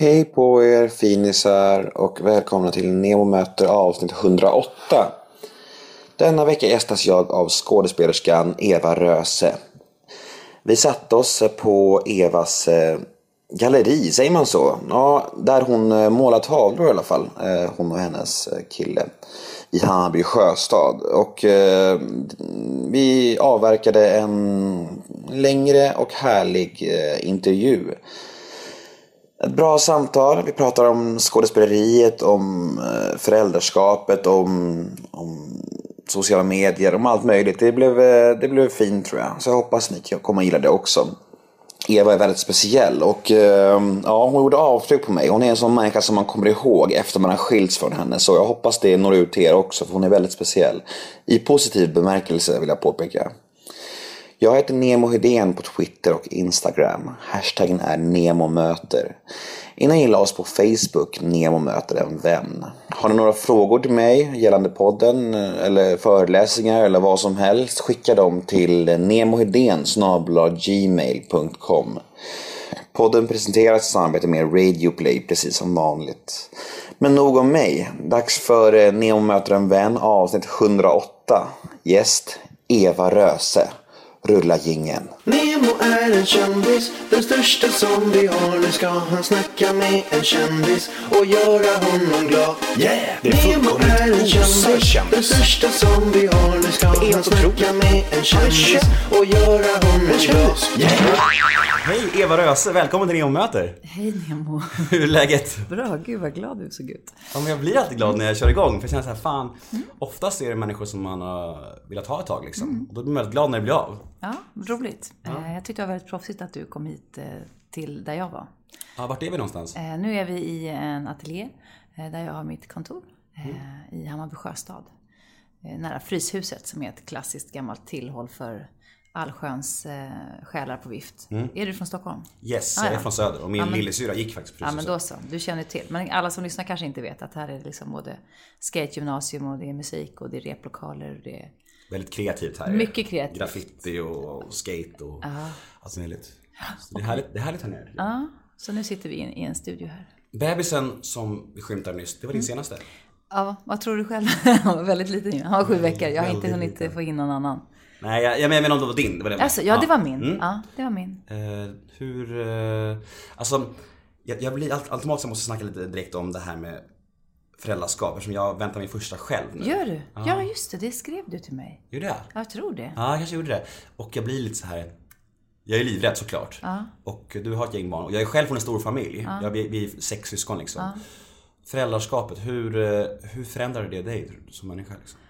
Hej på er finisar och välkomna till Nemo möter avsnitt 108. Denna vecka gästas jag av skådespelerskan Eva Röse. Vi satte oss på Evas eh, galleri, säger man så? Ja, där hon eh, målar tavlor i alla fall. Eh, hon och hennes kille i Hammarby sjöstad. Och vi avverkade en längre och härlig intervju. Ett bra samtal. Vi pratar om skådespeleriet, om eh, föräldraskapet, om, om sociala medier, om allt möjligt. Det blev, eh, det blev fint tror jag. Så jag hoppas ni kommer att gilla det också. Eva är väldigt speciell och eh, ja, hon gjorde avtryck på mig. Hon är en sån människa som man kommer ihåg efter man har skilts från henne. Så jag hoppas det når ut till er också, för hon är väldigt speciell. I positiv bemärkelse vill jag påpeka. Jag heter Nemo Hedén på Twitter och Instagram. Hashtaggen är NEMOMÖTER. Innan gilla oss på Facebook, Nemo möter en vän. Har ni några frågor till mig gällande podden eh, eller föreläsningar eller vad som helst, skicka dem till nemohedén gmail.com. Podden presenteras i samarbete med Radio Play precis som vanligt. Men nog om mig. Dags för eh, Nemo möter en vän avsnitt 108. Gäst Eva Röse. Rulla gingen. Nemo är en kändis, den största som vi har. Nu ska han snacka med en kändis och göra honom glad. Yeah! Nemo är en kändis, den största som vi har. Nu ska han snacka med en kändis och göra honom glad. Yeah! Hej Eva Röse, välkommen till Nemo möter. Hej Nemo. Hur är läget? Bra, gud vad glad du såg ut. Ja, men jag blir alltid glad när jag kör igång för jag känner så här, fan, mm. oftast är det människor som man har velat ha ett tag liksom. Mm. Och då blir man väldigt glad när det blir av. Ja, roligt. Ja. Eh, jag tyckte det var väldigt proffsigt att du kom hit eh, till där jag var. Ja, vart är vi någonstans? Eh, nu är vi i en ateljé där jag har mitt kontor mm. i Hammarby sjöstad. Nära Fryshuset som är ett klassiskt gammalt tillhåll för allsköns eh, själar på vift. Mm. Är du från Stockholm? Yes, ah, jag är från Söder och min ja, lillasyrra gick faktiskt på Ja men då så, du känner till. Men alla som lyssnar kanske inte vet att här är det liksom både skategymnasium och det är musik och det är replokaler och det är Väldigt kreativt här. Mycket kreativt. Graffiti och skate och Aha. allt möjligt. Så det, är härligt, det är härligt här nere. Ja, så nu sitter vi i en studio här. Bebisen som vi skymtade nyss, det var din mm. senaste? Ja, vad tror du själv? Han var väldigt liten Han var sju veckor. Jag har inte hunnit liten. få in någon annan. Nej, jag, jag menar om det var din. Det var det alltså, ja, det var min. Mm. Ja, det var min. Uh, hur... Uh, alltså, jag, jag blir automatiskt, måste snacka lite direkt om det här med föräldraskap eftersom jag väntar min första själv nu. Gör du? Ja. ja, just det. Det skrev du till mig. Gjorde jag? Jag tror det. Ja, jag kanske gjorde det. Och jag blir lite så här jag är livrädd såklart. Ja. Och du har ett gäng barn. Och jag är själv från en stor familj. Ja. Jag, vi, vi är sex syskon liksom. Ja. Föräldraskapet, hur, eh, hur förändrade det dig som människa? Liksom?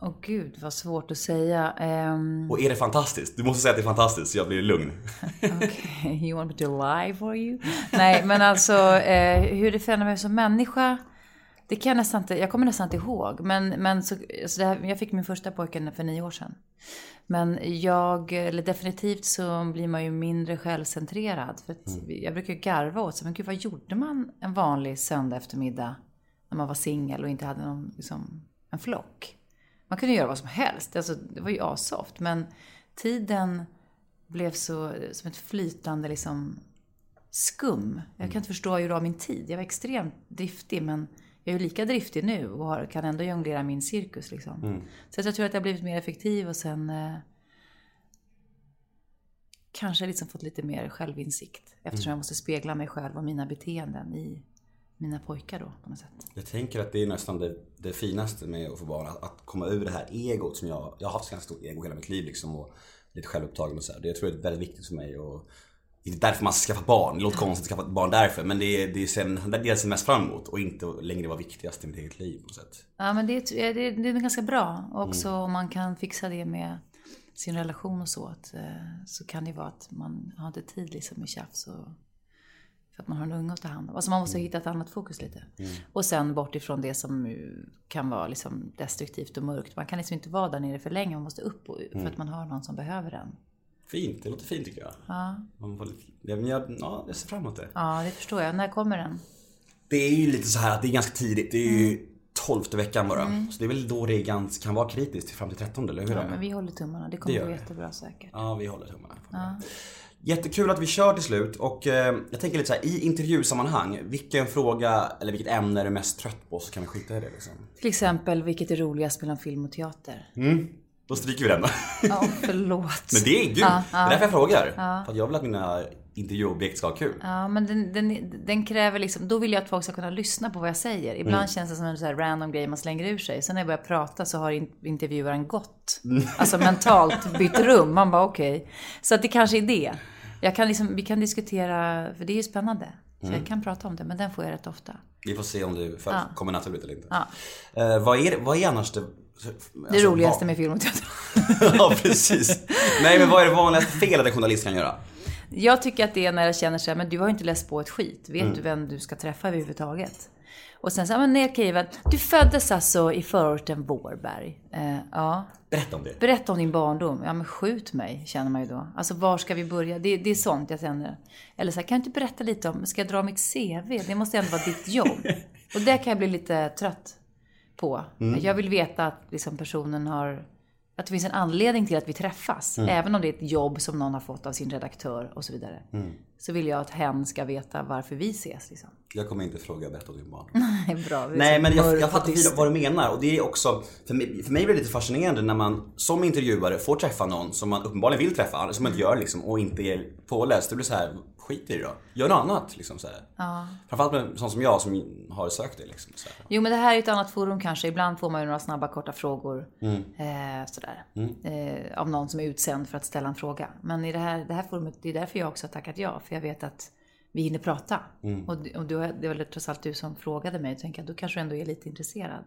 Åh oh, gud, vad svårt att säga. Um... Och är det fantastiskt? Du måste säga att det är fantastiskt så jag blir lugn. Okay. you want me to lie for you? Nej, men alltså eh, hur det förändrar mig som människa. Det kan jag nästan inte, jag kommer nästan inte ihåg. Men, men så, alltså här, jag fick min första pojke för nio år sedan. Men jag, eller definitivt så blir man ju mindre självcentrerad. För mm. Jag brukar garva åt sig, men gud vad gjorde man en vanlig söndag eftermiddag när man var singel och inte hade någon, liksom, en flock? Man kunde göra vad som helst. Alltså, det var ju asoft. Men tiden blev så, som ett flytande liksom, skum. Jag kan inte förstå hur jag gjorde av min tid. Jag var extremt driftig, men jag är ju lika driftig nu och kan ändå jonglera min cirkus. Liksom. Mm. Så jag tror att jag har blivit mer effektiv och sen eh, kanske liksom fått lite mer självinsikt. Eftersom mm. jag måste spegla mig själv och mina beteenden i mina pojkar då på något sätt. Jag tänker att det är nästan det, det finaste med att få barn. Att, att, komma ur det här egot som jag, jag har haft ganska stort ego hela mitt liv liksom. Och lite självupptagen och så här. Det jag tror jag är väldigt viktigt för mig. Och, det är därför man ska skaffa barn. Det låter konstigt att skaffa barn därför. Men det är, det är sen, det jag ser mest fram emot och inte längre vara viktigast i mitt eget liv på något sätt. Ja men det, det, det är ganska bra. Också mm. om man kan fixa det med sin relation och så. Att, eh, så kan det vara att man har inte tid liksom med tjafs och för att man har en unge att ta hand om. Alltså man måste mm. hitta ett annat fokus lite. Mm. Och sen bort ifrån det som kan vara liksom destruktivt och mörkt. Man kan liksom inte vara där nere för länge, man måste upp och, för mm. att man har någon som behöver en. Fint, det låter fint tycker jag. Ja. Man får lite, jag, ja, jag ser fram emot det. Ja, det förstår jag. När kommer den? Det är ju lite så här att det är ganska tidigt. Det är ju mm. tolfte veckan bara. Mm. Så det är väl då det ganska, kan vara kritiskt fram till trettonde, eller hur? Ja, men vi håller tummarna. Det kommer det gå jättebra säkert. Ja, vi håller tummarna. Ja. Jättekul att vi kör till slut och eh, jag tänker lite så här, i intervjusammanhang, vilken fråga eller vilket ämne är du mest trött på så kan vi skita i det liksom. Till exempel, vilket är roligast mellan film och teater? Då stryker vi den. Ja, förlåt. Men det är gud, Ja, det är därför jag frågar. För att jag vill att mina intervjuobjekt ska ha kul. Ja, men den, den, den kräver liksom, då vill jag att folk ska kunna lyssna på vad jag säger. Ibland Mm. känns det som en så här random grej man slänger ur sig. Sen när jag börjar prata så har in- intervjuaren gått. Mm. Alltså mentalt bytt rum. Man bara okej. Så att det kanske är det. Jag kan liksom, vi kan diskutera, för det är ju spännande. Så Mm. jag kan prata om det, men den får jag rätt ofta. Vi får se om du för, kommer naturligt eller inte. Ja. Eh, vad, är, vad är annars det... Det alltså, roligaste vad- med film och teater. ja, precis. Nej, men vad är det vanligaste felet en journalist kan göra? Jag tycker att det är när jag känner så här, men du har ju inte läst på ett skit. Vet Mm. du vem du ska träffa överhuvudtaget? Och sen så här, men nej okej, väl, du föddes alltså i förorten Vårberg. Eh, ja. Berätta om det. Berätta om din barndom. Ja men skjut mig, känner man ju då. Alltså var ska vi börja? Det, det är sånt jag känner. Eller så här, kan du inte berätta lite om, ska jag dra mitt CV? Det måste ändå vara ditt jobb. Och det kan jag bli lite trött på. Jag vill veta att liksom, personen har, att det finns en anledning till att vi träffas. Även om det är ett jobb som någon har fått av sin redaktör och så vidare. Så vill jag att hen ska veta varför vi ses liksom. Jag kommer inte fråga berätta om din barn. Är bra. Nej men jag, jag fattar vad du menar och det är också, för mig, för mig blir det lite fascinerande när man som intervjuare får träffa någon som man uppenbarligen vill träffa, som man inte gör liksom och inte är påläst. Det blir så här, skit i det då. Gör något annat liksom så här. Ja. Framförallt med sån som jag som har sökt det liksom. Så här. Jo, men det här är ett annat forum kanske. Ibland får man ju några snabba, korta frågor. Mm. Eh, sådär. Eh, av någon som är utsänd för att ställa en fråga. Men i det här, det här forumet, det är därför jag också har tackat ja. För jag vet att vi hinner prata. Mm. Och, och du, det var trots allt du som frågade mig. Och tänker att du kanske ändå är lite intresserad.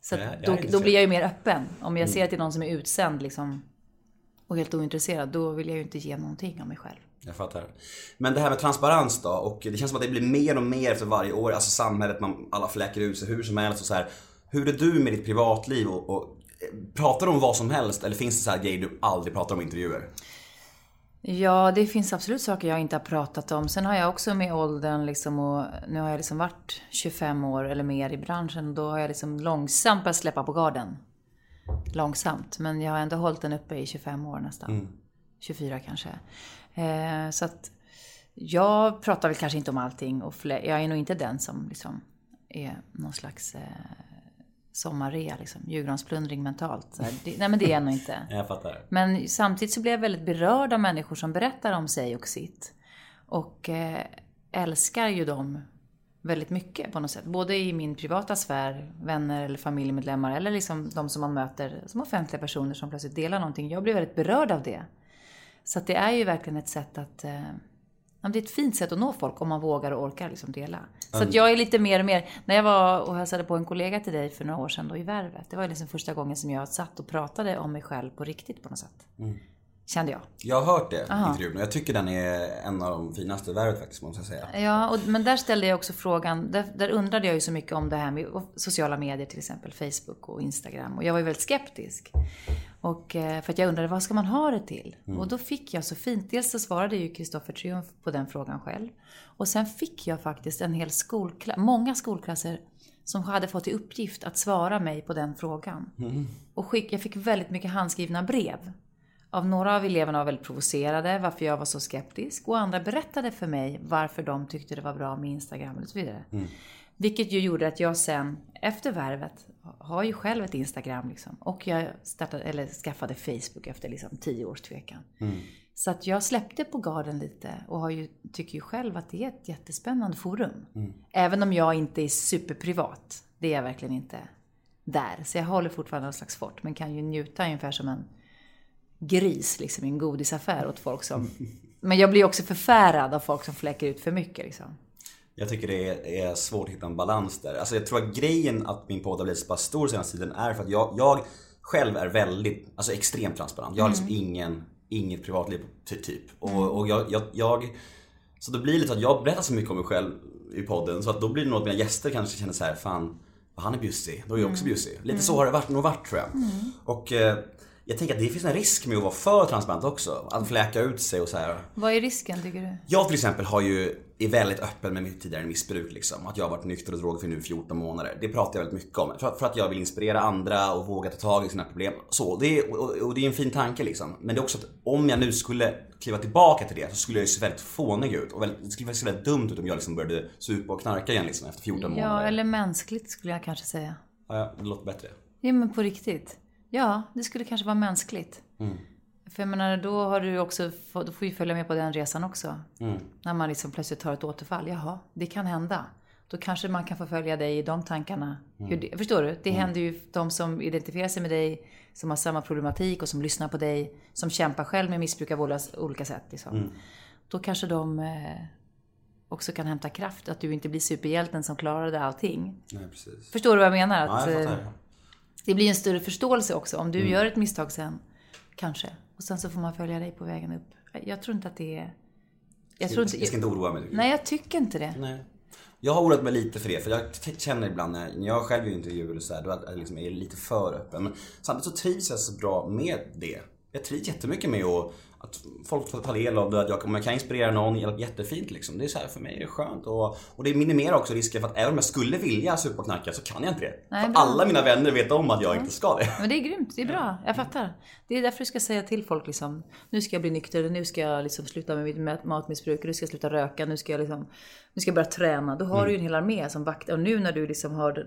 Så Jag jag då, då. Mm. blir jag ju mer öppen. Om jag ser att det är någon som är utsänd liksom, och helt ointresserad, då vill jag ju inte ge någonting av mig själv. Jag fattar. Men det här med transparens då och det känns som att det blir mer och mer efter varje år. Alltså samhället, man, alla fläcker ut sig hur som helst och så här. Hur är du med ditt privatliv och, och eh, pratar du om vad som helst eller finns det så här grejer du aldrig pratar om i intervjuer? Ja, det finns absolut saker jag inte har pratat om. Sen har jag också med åldern liksom och nu har jag liksom varit 25 år eller mer i branschen. Då har jag liksom långsamt börjat släppa på garden. Långsamt, men jag har ändå hållit den uppe i 25 år nästan. 24 kanske. Eh, så att jag pratar väl kanske inte om allting och jag är nog inte den som liksom är någon slags eh, sommarrea liksom. Julgransplundring mentalt. Det, nej men det är jag nog inte. Jag fattar. Men samtidigt så blir jag väldigt berörd av människor som berättar om sig och sitt. Och eh, älskar ju dem väldigt mycket på något sätt. Både i min privata sfär, vänner eller familjemedlemmar eller liksom de som man möter som offentliga personer som plötsligt delar någonting. Jag blir väldigt berörd av det. Så det är ju verkligen ett sätt att eh, det är ett fint sätt att nå folk om man vågar och orkar liksom dela. Så att jag är lite mer och mer, när jag var och hälsade på en kollega till dig för några år sedan då i Värvet. Det var liksom första gången som jag satt och pratade om mig själv på riktigt på något sätt. Kände jag. Jag har hört det i intervjun och jag tycker den är en av de finaste i värvet faktiskt måste jag säga. Ja, och, men där ställde jag också frågan, där, där undrade jag ju så mycket om det här med sociala medier till exempel, Facebook och Instagram. Och jag var ju väldigt skeptisk. Och, eh, för att jag undrade, vad ska man ha det till? Och då fick jag så fint, dels så svarade ju Kristoffer Triumf på den frågan själv. Och sen fick jag faktiskt en hel skolklass, många skolklasser som hade fått i uppgift att svara mig på den frågan. Och skick, jag fick väldigt mycket handskrivna brev. Av några av eleverna var väldigt provocerade varför jag var så skeptisk och andra berättade för mig varför de tyckte det var bra med Instagram och så vidare. Vilket ju gjorde att jag sen, efter värvet, har ju själv ett Instagram liksom. Och jag startade, eller skaffade Facebook efter liksom tio års tvekan. Så att jag släppte på garden lite och har ju, tycker ju själv att det är ett jättespännande forum. Även om jag inte är superprivat. Det är jag verkligen inte där. Så jag håller fortfarande någon slags fort, men kan ju njuta ungefär som en gris liksom, i en godisaffär åt folk som... Men jag blir också förfärad av folk som fläcker ut för mycket liksom. Jag tycker det är, är svårt att hitta en balans där. Alltså jag tror att grejen att min podd har blivit så pass stor senaste tiden är för att jag, jag själv är väldigt, alltså extremt transparent. Jag har liksom ingen, inget privatliv ty, typ. Och, och jag, jag, jag, så det blir lite att jag berättar så mycket om mig själv i podden så att då blir det nog att mina gäster kanske känner så här, fan han är bjussig, då är jag också bjussig. Lite så har det varit, nog varit tror jag. Och eh, jag tänker att det finns en risk med att vara för transparent också. Att fläka ut sig och så här. Vad är risken tycker du? Jag till exempel har ju, är väldigt öppen med mitt tidigare missbruk liksom. Att jag har varit nykter och drogfri nu i 14 månader. Det pratar jag väldigt mycket om. För, för att jag vill inspirera andra och våga ta tag i sina problem. Så, det är, och, och det är en fin tanke liksom. Men det är också att om jag nu skulle kliva tillbaka till det så skulle jag ju se väldigt fånig ut. Och väldigt, det skulle se väldigt dumt ut om jag liksom började supa och knarka igen liksom efter 14 Ja, månader. eller mänskligt skulle jag kanske säga. Ja, det låter bättre. Ja, men på riktigt. Ja, det skulle kanske vara mänskligt. Mm. För jag menar, då har du också, då får ju följa med på den resan också. Mm. När man liksom plötsligt har ett återfall. Jaha, det kan hända. Då kanske man kan få följa dig i de tankarna. Mm. Det, förstår du? Det händer ju de som identifierar sig med dig, som har samma problematik och som lyssnar på dig, som kämpar själv med missbruk av olika, sätt. Liksom. Mm. Då kanske de eh, också kan hämta kraft, att du inte blir superhjälten som klarade allting. Nej, precis. Förstår du vad jag menar? Ja, Att, jag eh, fattar. Det blir en större förståelse också om du Mm. gör ett misstag sen. Kanske. Och sen så får man följa dig på vägen upp. Jag tror inte att det är... Jag tror Jag ska inte... inte oroa mig. Nej, jag tycker inte det. Nej. Jag har oroat mig lite för det, för jag känner ibland när jag själv gör intervjuer och så här, då är jag liksom lite för öppen. Men samtidigt så trivs jag så bra med det. Jag trivs jättemycket med att, att folk får ta del av det, att jag, kan inspirera någon, jättefint liksom. Det är så här, för mig är det skönt. Och, och det minimerar också risken för att även om jag skulle vilja supa och knarka så kan jag inte det. Nej, för alla mina vänner vet om att jag inte ska det. Men det är grymt, det är bra. Jag fattar. Det är därför du ska säga till folk liksom, nu ska jag bli nykter, nu ska jag liksom sluta med mitt mat- matmissbruk, nu ska jag sluta röka, nu ska jag liksom, nu ska jag börja träna. Då har du ju en hel armé som vaktar. Och nu när du liksom har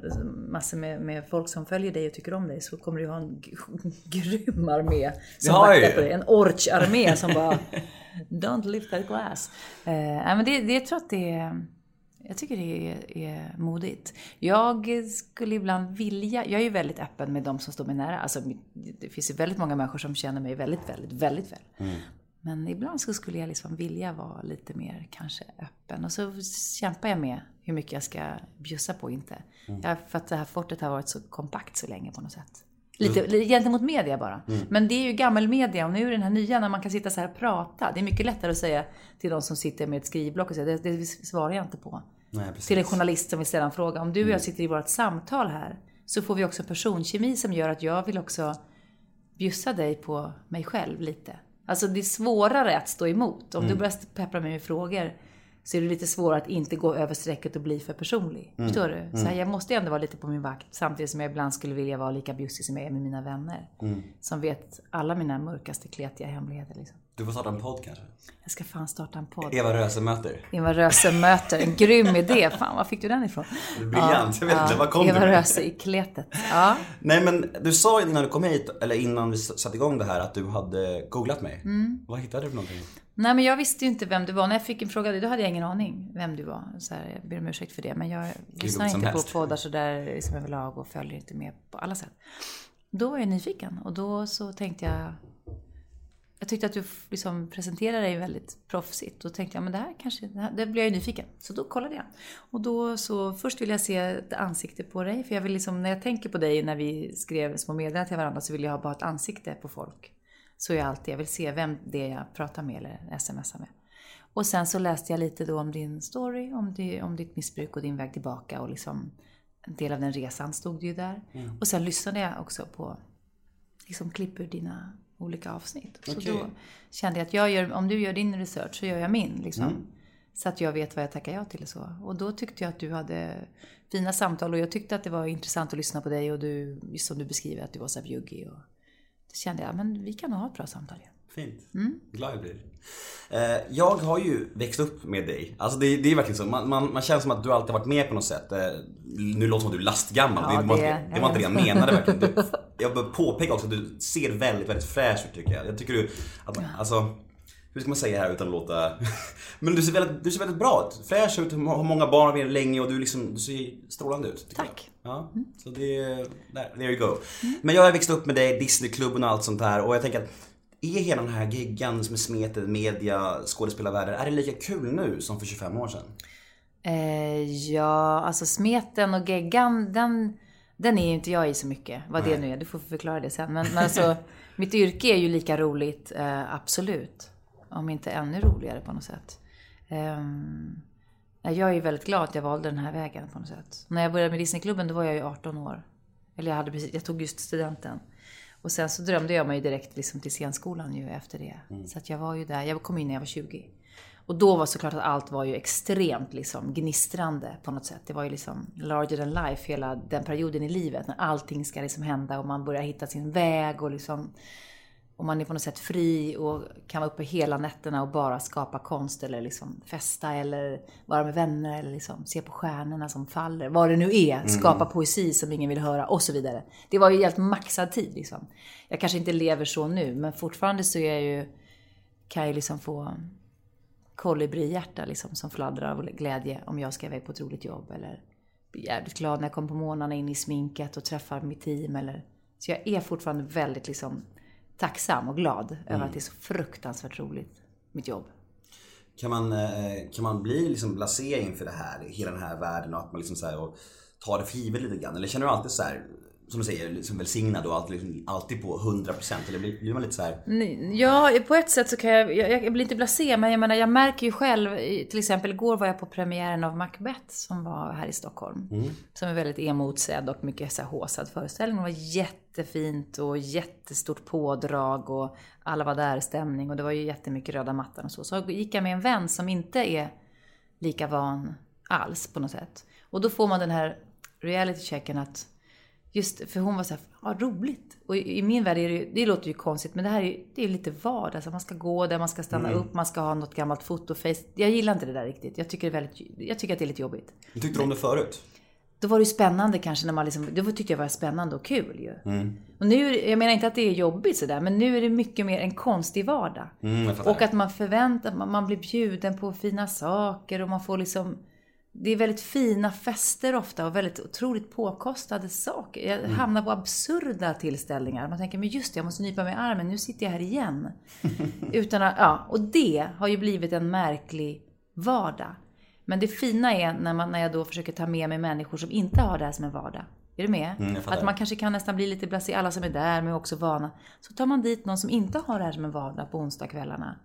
massor med, med folk som följer dig och tycker om dig så kommer du ha en grym armé som jag vaktar på dig. En orch-armé som bara, don't lift that glass. Nej, men det, det, jag tror att det är, jag tycker det är, är modigt. Jag skulle ibland vilja, jag är ju väldigt öppen med de som står mig nära. Alltså, det finns ju väldigt många människor som känner mig väldigt, väldigt, väldigt väl. Men ibland så skulle jag liksom vilja vara lite mer kanske öppen. Och så kämpar jag med hur mycket jag ska bjussa på och inte. Jag, för att det här fortet har varit så kompakt så länge på något sätt. Lite, lite gentemot media bara. Men det är ju gammelmedia och nu är den här nya när man kan sitta så här och prata. Det är mycket lättare att säga till de som sitter med ett skrivblock och säga det, det svarar jag inte på. Nej. Till en journalist som vill ställa en fråga. Om du och jag sitter i vårt samtal här så får vi också personkemi som gör att jag vill också bjussa dig på mig själv lite. Alltså det är svårare att stå emot. Om du börjar peppra mig med frågor så är det lite svårare att inte gå över strecket och bli för personlig. Förstår du? Så här, jag måste ju ändå vara lite på min vakt samtidigt som jag ibland skulle vilja vara lika bjussig som jag är med mina vänner. Som vet alla mina mörkaste kletiga hemligheter. Liksom. Du får starta en podd kanske? Jag ska fan starta en podd. Eva Röse möter. Eva Röse möter. En grym idé. Fan, var fick du den ifrån? Briljant. Jag vet inte, var kom Eva du med? Röse i kletet. Ja. Nej men du sa innan du kom hit, eller innan vi satte igång det här, att du hade googlat mig. Mm. Vad hittade du för någonting? Nej, men jag visste ju inte vem du var. När jag fick en fråga, då hade jag ingen aning vem du var. Så här, jag ber om ursäkt för det. Men jag lyssnar inte på helst. poddar sådär som överlag och följer inte med på alla sätt. Då var jag nyfiken och då så tänkte jag jag tyckte att du liksom presenterade dig väldigt proffsigt. Då tänkte jag, men det här kanske, det, här, det blir jag ju nyfiken. Så då kollade jag. Och då så, först vill jag se ett ansikte på dig. För jag vill liksom, när jag tänker på dig när vi skrev små meddelanden till varandra så vill jag ha bara ett ansikte på folk. Så är jag alltid, jag vill se vem det är jag pratar med eller smsar med. Och sen så läste jag lite då om din story, om, det, om ditt missbruk och din väg tillbaka och liksom en del av den resan stod det ju där. Och sen lyssnade jag också på liksom klipp ur dina olika avsnitt. Så Okej. då kände jag att jag gör, om du gör din research så gör jag min. Liksom. Så att jag vet vad jag tackar ja till och så. Och då tyckte jag att du hade fina samtal och jag tyckte att det var intressant att lyssna på dig och du, som du beskriver, att du var så bjuggig. Och då kände jag, men vi kan nog ha ett bra samtal igen. Fint. Mm. Glad jag blir. Eh, jag har ju växt upp med dig. Alltså det, det är verkligen så. Man, man, man känner som att du alltid varit med på något sätt. Eh, nu låter det som att du är lastgammal. Ja, det, var, det- det var inte det jag menade verkligen. Du, jag bör påpeka också att du ser väldigt, väldigt fräsch ut tycker jag. Jag tycker du, att, alltså, hur ska man säga här utan att låta... Men du ser väldigt, du ser väldigt bra ut. Fräsch ut, har många barn med dig länge och du, liksom, du ser strålande ut. Tack. Jag. Ja, så det, där, there you go. Men jag har växt upp med dig, Disneyklubben och allt sånt här och jag tänker att är hela den här giggan som är smetet, media, skådespelarvärlden, är det lika kul nu som för 25 år sedan? Eh, ja, alltså smeten och geggan, den, den är ju inte jag i så mycket. Vad det nu är, du får förklara det sen. Men, men alltså, mitt yrke är ju lika roligt, eh, absolut. Om inte ännu roligare på något sätt. Ehm, jag är ju väldigt glad att jag valde den här vägen på något sätt. När jag började med Disneyklubben, då var jag ju 18 år. Eller jag, hade precis, jag tog just studenten. Och sen så drömde jag mig direkt liksom till scenskolan ju efter det. Så att jag var ju där, jag kom in när jag var 20. Och då var såklart att allt var ju extremt liksom gnistrande på något sätt. Det var ju liksom larger than life hela den perioden i livet när allting ska liksom hända och man börjar hitta sin väg och liksom och man är på något sätt fri och kan vara uppe hela nätterna och bara skapa konst eller liksom festa eller vara med vänner eller liksom se på stjärnorna som faller. Vad det nu är. Skapa poesi som ingen vill höra och så vidare. Det var ju helt maxad tid liksom. Jag kanske inte lever så nu men fortfarande så är jag ju, kan jag liksom få kolibrihjärta liksom som fladdrar av glädje om jag ska iväg på ett roligt jobb eller blir jävligt glad när jag kommer på morgnarna in i sminket och träffar mitt team eller så jag är fortfarande väldigt liksom tacksam och glad över att det är så fruktansvärt roligt, mitt jobb. Kan man, eh, kan man bli liksom blasé inför det här, hela den här världen och att man liksom så här, och tar det för givet lite grann? Eller känner du alltid så här, som du säger, liksom välsignad och alltid, liksom, alltid på 100% eller blir, blir man lite så här, Ja, på ett sätt så kan jag, jag, jag blir inte blasé, men jag menar jag märker ju själv, till exempel igår var jag på premiären av Macbeth som var här i Stockholm. Som är väldigt emotsedd och mycket så här håsad föreställning. Det var jättefint och jättestort pådrag och alla var där stämning och det var ju jättemycket röda mattan och så. Så gick jag med en vän som inte är lika van alls på något sätt. Och då får man den här reality checken att Just för hon var så här, vad roligt. Och i, i min värld är det, ju- det låter ju konstigt, men det här är ju det är lite vardag. Alltså man ska gå där, man ska stanna upp, man ska ha något gammalt fotoface. Jag gillar inte det där riktigt. Jag tycker, det är väldigt, jag tycker att det är lite jobbigt. tyckte du om det förut? Då var det ju spännande kanske när man liksom, det var- tyckte jag var spännande och kul ju. Och nu, jag menar inte att det är jobbigt sådär, men nu är det mycket mer en konstig vardag. Mm. Och att man förväntar man, man blir bjuden på fina saker och man får liksom det är väldigt fina fester ofta och väldigt otroligt påkostade saker. Jag hamnar på absurda tillställningar. Man tänker, men just det, jag måste nypa mig i armen, nu sitter jag här igen. Utan att, ja, och det har ju blivit en märklig vardag. Men det fina är när, man, när jag då försöker ta med mig människor som inte har det här som en vardag. Är du med? Mm, att man kanske kan nästan bli lite blasé, alla som är där men också vana. Så tar man dit någon som inte har det här som en vardag på onsdagskvällarna.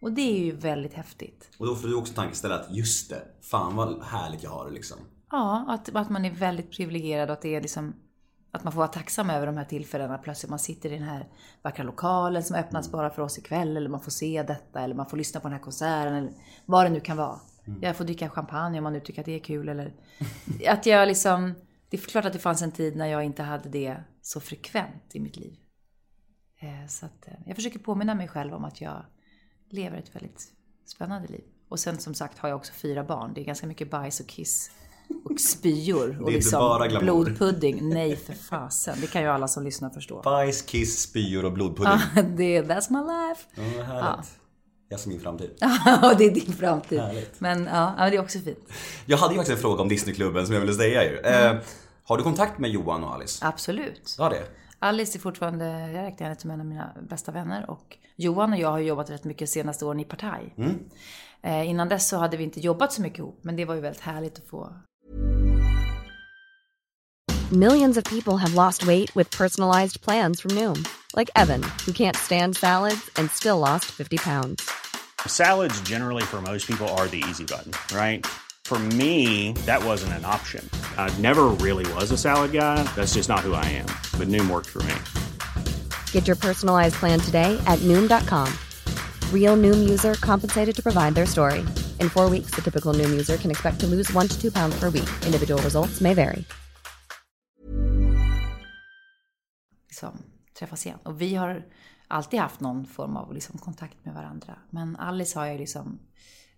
Och det är ju väldigt häftigt. Och då får du också tankeställa att just det, fan vad härligt jag har det liksom. Ja, att, att man är väldigt privilegierad och att det är liksom att man får vara tacksam över de här tillfällena. Plötsligt man sitter i den här vackra lokalen som öppnas bara för oss ikväll. Eller man får se detta. Eller man får lyssna på den här konserten. Eller vad det nu kan vara. Jag får dricka champagne om man nu tycker att det är kul. Eller att jag liksom... Det är klart att det fanns en tid när jag inte hade det så frekvent i mitt liv. Eh, Så att eh, jag försöker påminna mig själv om att jag lever ett väldigt spännande liv. Och sen som sagt har jag också fyra barn. Det är ganska mycket bajs och kiss och spyor. Och liksom blodpudding. Nej för fasen. Det kan ju alla som lyssnar förstå. Bajs, kiss, spyor och blodpudding. det, that's my life. Vad härligt. Jag ser min framtid. Ja, det är din framtid. Härligt. Men ja, det är också fint. Jag hade ju faktiskt en fråga om Disneyklubben som jag ville säga ju. Eh, har du kontakt med Johan och Alice? Absolut. Du har det? Alice är fortfarande, jag räknar henne som en av mina bästa vänner. Och Johan och jag har jobbat rätt mycket senaste åren i Partaj. Eh, innan dess så hade vi inte jobbat så mycket ihop. Men det var ju väldigt härligt att få Millions of people have lost weight with personalized plans from Noom, like Evan, who can't stand salads and still lost 50 pounds. Salads, generally, for most people, are the easy button, right? For me, that wasn't an option. I never really was a salad guy. That's just not who I am. But Noom worked for me. Get your personalized plan today at Noom.com. Real Noom user compensated to provide their story. In four weeks, the typical Noom user can expect to lose one to two pounds per week. Individual results may vary. liksom, träffas igen. Och vi har alltid haft någon form av liksom, kontakt med varandra. Men Alice har ju liksom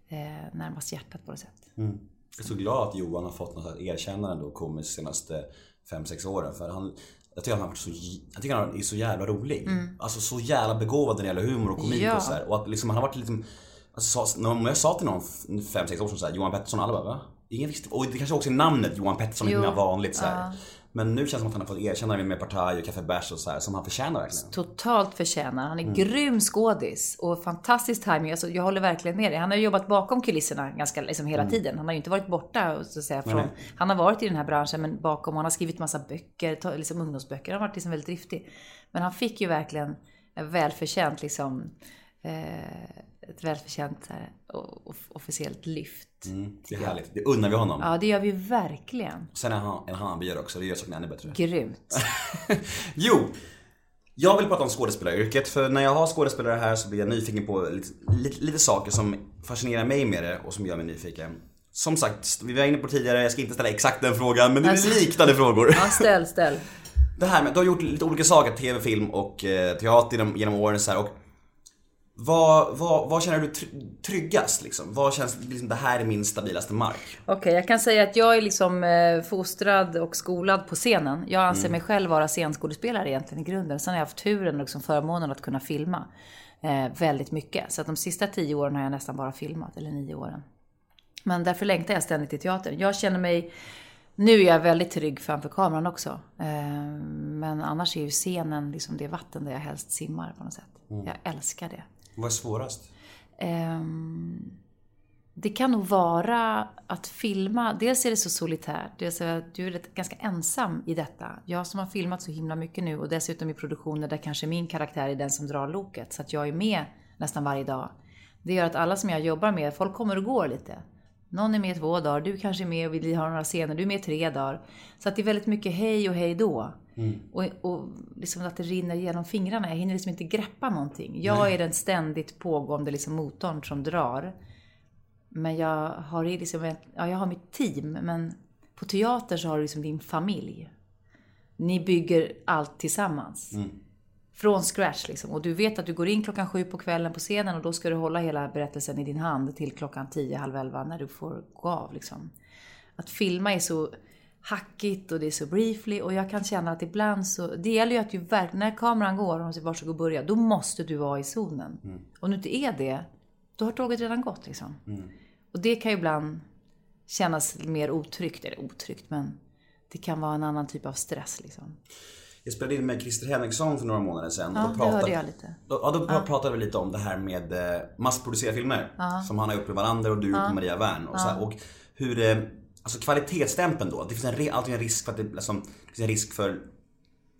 eh, närmast hjärtat på något sätt. Jag är så glad att Johan har fått något erkännande och komiskt senaste 5-6 åren. För han, jag tycker han har varit så, jag tycker han är så jävla rolig. Alltså så jävla begåvad när det gäller humor och komik Ja. och så här. Och att liksom, han har varit liksom, alltså, när jag sa till någon 5-6 år sedan så här, Johan Pettersson, alla bara va? Ingen visste. Och det kanske också är namnet Johan Pettersson, Jo. inte mer vanligt så här. Men nu känns det som att han har fått erkännande med Partaj och Café Bärs och så här, som han förtjänar verkligen. Totalt förtjänar. Han är grym skådis och fantastisk timing. Alltså, jag håller verkligen med dig. Han har jobbat bakom kulisserna ganska liksom, hela tiden. Han har ju inte varit borta så att säga. Från, han har varit i den här branschen men bakom. Han har skrivit massa böcker, liksom ungdomsböcker. Han har varit liksom väldigt driftig. Men han fick ju verkligen en välförtjänt liksom eh, ett välförtjänt så här, officiellt lyft. Det är härligt. Det unnar vi honom. Ja, det gör vi verkligen. Sen är han en hammarbyare också, det gör saken ännu bättre. Grymt. Jo! Jag vill prata om skådespelaryrket för när jag har skådespelare här så blir jag nyfiken på lite, lite, lite saker som fascinerar mig med det och som gör mig nyfiken. Som sagt, vi var inne på tidigare, jag ska inte ställa exakt den frågan men det är liknande frågor. Ja, ställ, ställ. Det här med, du har gjort lite olika saker, tv, film och eh, teater genom, genom åren så här, och vad, vad, vad känner du tr- tryggast liksom? Vad känns liksom, det här är min stabilaste mark? Okej, jag kan säga att jag är liksom eh, fostrad och skolad på scenen. Jag anser mig själv vara scenskådespelare egentligen i grunden. Sen har jag haft turen och liksom förmånen att kunna filma eh, väldigt mycket. Så att de sista tio åren har jag nästan bara filmat, eller nio åren. Men därför längtar jag ständigt till teatern. Jag känner mig... Nu är jag väldigt trygg framför kameran också. Eh, men annars är ju scenen liksom det vatten där jag helst simmar på något sätt. Jag älskar det. Vad är svårast? Um, det kan nog vara att filma. Dels är det så solitärt. Dels är att du är ganska ensam i detta. Jag som har filmat så himla mycket nu och dessutom i produktioner där kanske min karaktär är den som drar loket. Så att jag är med nästan varje dag. Det gör att alla som jag jobbar med, folk kommer och går lite. Någon är med två dagar, du kanske är med och vill ha några scener, du är med tre dagar. Så att det är väldigt mycket hej och hej då. Och, och liksom att det rinner genom fingrarna. Jag hinner liksom inte greppa någonting. Jag är den ständigt pågående liksom motorn som drar. Men jag har, liksom ja, jag har mitt team, men på teater så har du liksom din familj. Ni bygger allt tillsammans. Från scratch liksom. Och du vet att du går in klockan sju på kvällen på scenen och då ska du hålla hela berättelsen i din hand till klockan tio, halv elva när du får gå av liksom. Att filma är så hackigt och det är så briefly och jag kan känna att ibland så, det gäller ju att verkligen, när kameran går och de säger varsågod börja, då måste du vara i zonen. Om du inte är det, då har tåget redan gått liksom. Och det kan ju ibland kännas mer otryggt, eller otryggt men det kan vara en annan typ av stress liksom. Jag spelade in med Christer Henriksson för några månader sedan. Ja, Då det pratade- hörde jag lite. Då, ja, då pratade vi lite om det här med eh, massproducera filmer. Som han har gjort med Wallander och du gjort med Maria Wern. Och, så här, och hur, eh, alltså kvalitetsstämpeln då. Det finns en, alltid en risk för att det, liksom, det finns en risk för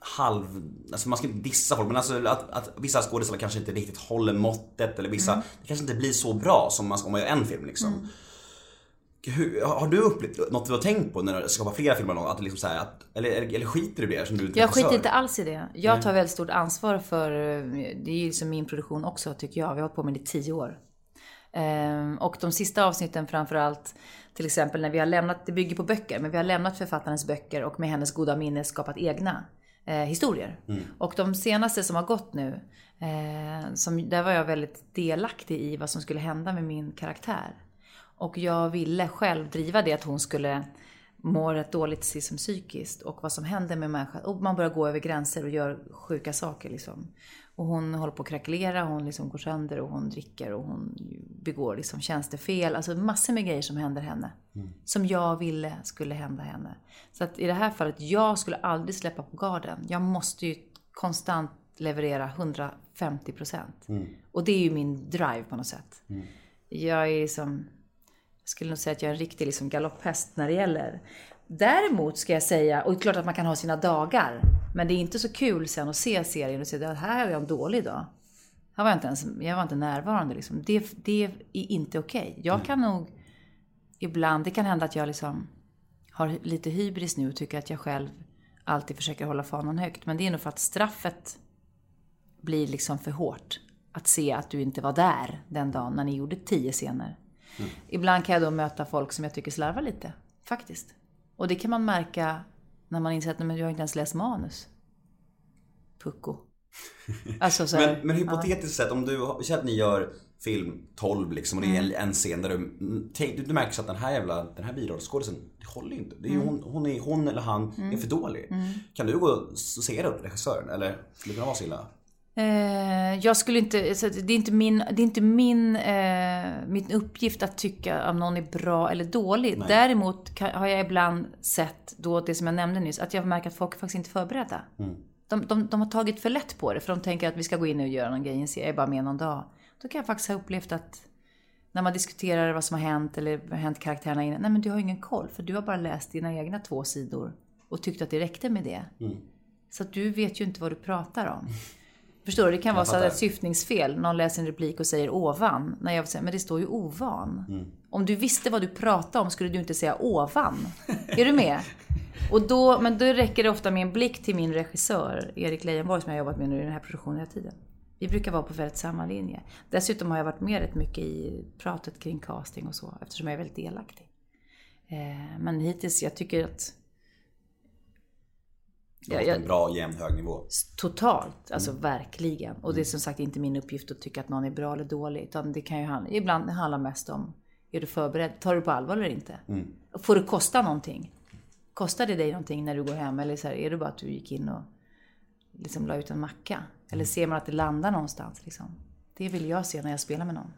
halv, alltså man ska inte dissa folk men alltså att, att vissa skådespelare kanske inte riktigt håller måttet eller vissa, det kanske inte blir så bra som man, om man gör en film liksom. Hur, har du upplevt något du har tänkt på när du skapar flera filmer? någon? Att liksom så här, att, eller, eller, skiter du i det som du Jag skiter inte alls i det. Jag tar väldigt stort ansvar för, eh, det är ju liksom min produktion också tycker jag. Vi har hållit på med det i tio år. Ehm, Och de sista avsnitten framförallt, till exempel när vi har lämnat, det bygger på böcker, men vi har lämnat författarens böcker och med hennes goda minne skapat egna eh, historier. Och de senaste som har gått nu, eh, som, där var jag väldigt delaktig i vad som skulle hända med min karaktär. Och jag ville själv driva det att hon skulle må rätt dåligt liksom psykiskt och vad som händer med människan. Och man börjar gå över gränser och gör sjuka saker liksom. Och hon håller på att krackelera, hon liksom går sönder och hon dricker och hon begår liksom tjänstefel. Alltså massor med grejer som händer henne. Som jag ville skulle hända henne. Så att i det här fallet, jag skulle aldrig släppa på garden. Jag måste ju konstant leverera 150 procent. Och det är ju min drive på något sätt. Jag är liksom, jag skulle nog säga att jag är en riktig liksom galopphäst när det gäller. Däremot ska jag säga, och det är klart att man kan ha sina dagar. Men det är inte så kul sen att se serien och säga att här har jag en dålig dag. Här var jag inte ens, jag var inte närvarande liksom. Det, det är inte okej. Jag kan nog ibland, det kan hända att jag liksom har lite hybris nu och tycker att jag själv alltid försöker hålla fanan högt. Men det är nog för att straffet blir liksom för hårt. Att se att du inte var där den dagen när ni gjorde tio scener. Ibland kan jag då möta folk som jag tycker slarvar lite, faktiskt. Och det kan man märka när man inser att "Nej, men jag har inte ens läst manus. Pucko. Alltså så här, Men, men hypotetiskt sett, om du, säger att ni gör film 12 liksom och det är Mm. en, en scen där du, mm, du, du märker så att den här jävla, den här birollskådisen, det håller ju inte. Det är Mm. hon, hon, är, hon eller han är för dålig. Kan du gå och säga det åt regissören eller skulle det kunna vara så illa? Eh, jag skulle inte, det är inte min, det är inte min, eh, min uppgift att tycka om någon är bra eller dålig. Däremot kan, har jag ibland sett, då det som jag nämnde nyss, att jag märker att folk faktiskt inte är förberedda. De, de, de har tagit för lätt på det, för de tänker att vi ska gå in och göra någon grej, jag är bara med någon dag. Då kan jag faktiskt ha upplevt att när man diskuterar vad som har hänt eller har hänt karaktärerna innan. Nej men du har ingen koll, för du har bara läst dina egna två sidor och tyckt att det räckte med det. Så att du vet ju inte vad du pratar om. Förstår du? Det kan vara så ett syftningsfel. Någon läser en replik och säger ovan. När jag säger, men det står ju ovan. Om du visste vad du pratade om skulle du inte säga ovan. Är du med? Och då, men då räcker det ofta med en blick till min regissör, Erik Leijonborg, som jag har jobbat med nu i den här produktionen hela tiden. Vi brukar vara på väldigt samma linje. Dessutom har jag varit med rätt mycket i pratet kring casting och så, eftersom jag är väldigt delaktig. Eh, men hittills, jag tycker att... Du har en bra, jämn, hög nivå. Totalt, alltså verkligen. Och det är som sagt inte min uppgift att tycka att någon är bra eller dålig. Utan det kan ju handla, ibland handla mest om, är du förberedd? Tar du på allvar eller inte? Får det kosta någonting? Kostar det dig någonting när du går hem? Eller så här, är det bara att du gick in och liksom la ut en macka? Eller ser man att det landar någonstans? Liksom? Det vill jag se när jag spelar med någon.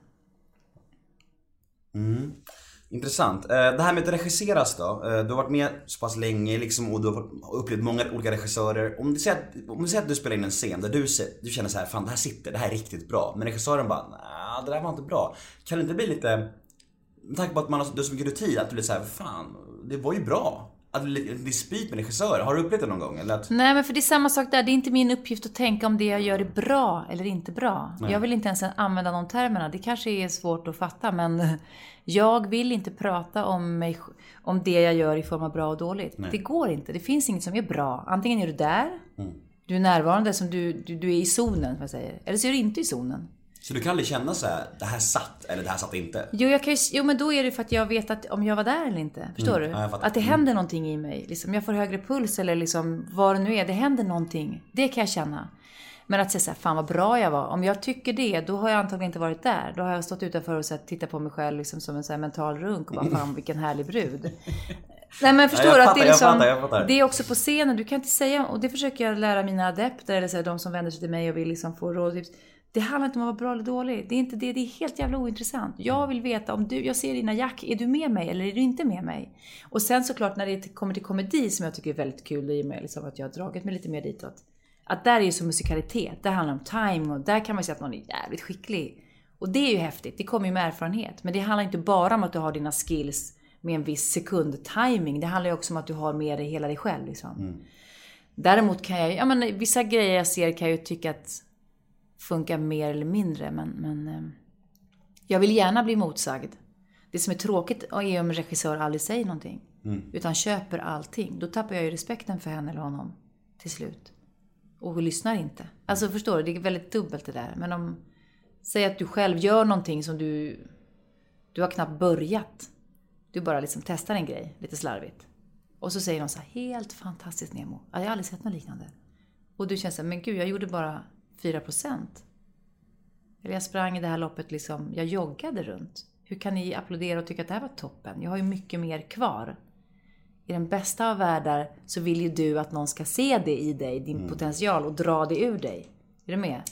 Intressant. Eh, det här med att regisseras då. Eh, du har varit med så pass länge liksom och du har upplevt många olika regissörer. Om du säger att, om du, säger att du spelar in en scen där du, ser, du känner så här, fan det här sitter, det här är riktigt bra. Men regissören bara, nej det där var inte bra. Kan det inte bli lite, med tanke på att man har du har så mycket rutin, att du blir så här, fan det var ju bra. Att en dispyt med regissörer. Har du upplevt det någon gång? Eller att, Nej, men för det är samma sak där. Det är inte min uppgift att tänka om det jag gör är bra eller inte bra. Jag vill inte ens använda de termerna. Det kanske är svårt att fatta, men jag vill inte prata om, mig, om det jag gör i form av bra och dåligt. Det går inte. Det finns inget som är bra. Antingen är du där, du är närvarande, som du, du, du är i zonen, vad jag säger. Eller så är du inte i zonen. Så du kan aldrig känna så här, det här satt eller det här satt inte? Jo, jag kan ju, jo, men då är det för att jag vet att om jag var där eller inte. Förstår du? ja, att det händer någonting i mig. Liksom, jag får högre puls eller liksom vad det nu är. Det händer någonting. Det kan jag känna. Men att säga så här, fan vad bra jag var. Om jag tycker det, då har jag antagligen inte varit där. Då har jag stått utanför och tittat på mig själv liksom som en så här mental runk och bara, fan vilken härlig brud. Nej men förstår du att det är jag liksom, fattar, jag fattar. det är också på scenen, du kan inte säga, och det försöker jag lära mina adepter, eller så här, de som vänder sig till mig och vill liksom få råd tips. Det handlar inte om att vara bra eller dålig. Det är inte det, det är helt jävla ointressant. Jag vill veta om du, jag ser dina jack, är du med mig eller är du inte med mig? Och sen såklart när det kommer till komedi som jag tycker är väldigt kul i och med liksom att jag har dragit mig lite mer ditåt. Att där är ju så musikalitet, det handlar om timing och där kan man säga att någon är jävligt skicklig. Och det är ju häftigt, det kommer ju med erfarenhet. Men det handlar inte bara om att du har dina skills med en viss sekund timing. Det handlar ju också om att du har med dig hela dig själv liksom. Däremot kan jag, ja men vissa grejer jag ser kan jag ju tycka att funkar mer eller mindre. Men, men eh, jag vill gärna bli motsagd. Det som är tråkigt är om en regissör aldrig säger någonting. Utan köper allting. Då tappar jag ju respekten för henne eller honom till slut. Och lyssnar inte. Alltså förstår du, det är väldigt dubbelt det där. Men om, säg att du själv gör någonting som du, du har knappt börjat. Du bara liksom testar en grej, lite slarvigt. Och så säger någon så här, helt fantastiskt Nemo. Ja, Jag har aldrig sett något liknande. Och du känner så här, men gud, jag gjorde bara 4%. Eller jag sprang i det här loppet liksom, jag joggade runt. Hur kan ni applådera och tycka att det här var toppen? Jag har ju mycket mer kvar. I den bästa av världar så vill ju du att någon ska se det i dig, din potential, och dra det ur dig. Är du med?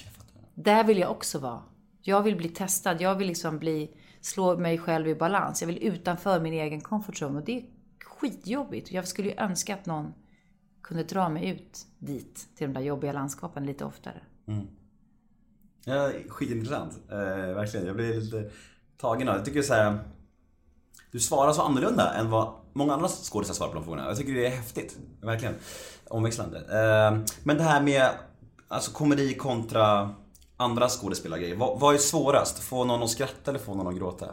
Där vill jag också vara. Jag vill bli testad, jag vill liksom bli, slå mig själv i balans. Jag vill utanför min egen comfort zone och det är skitjobbigt. Jag skulle ju önska att någon kunde dra mig ut dit, till de där jobbiga landskapen lite oftare. Mm. Ja, skitintressant. Eh, verkligen. Jag blir lite tagen av det. Jag tycker så här. Du svarar så annorlunda än vad många andra skådisar svarar på de frågorna. Jag tycker det är häftigt. Verkligen. Omväxlande. Eh, men det här med alltså komedi kontra andra skådespelargrejer. Vad, vad är svårast? Få någon att skratta eller få någon att gråta?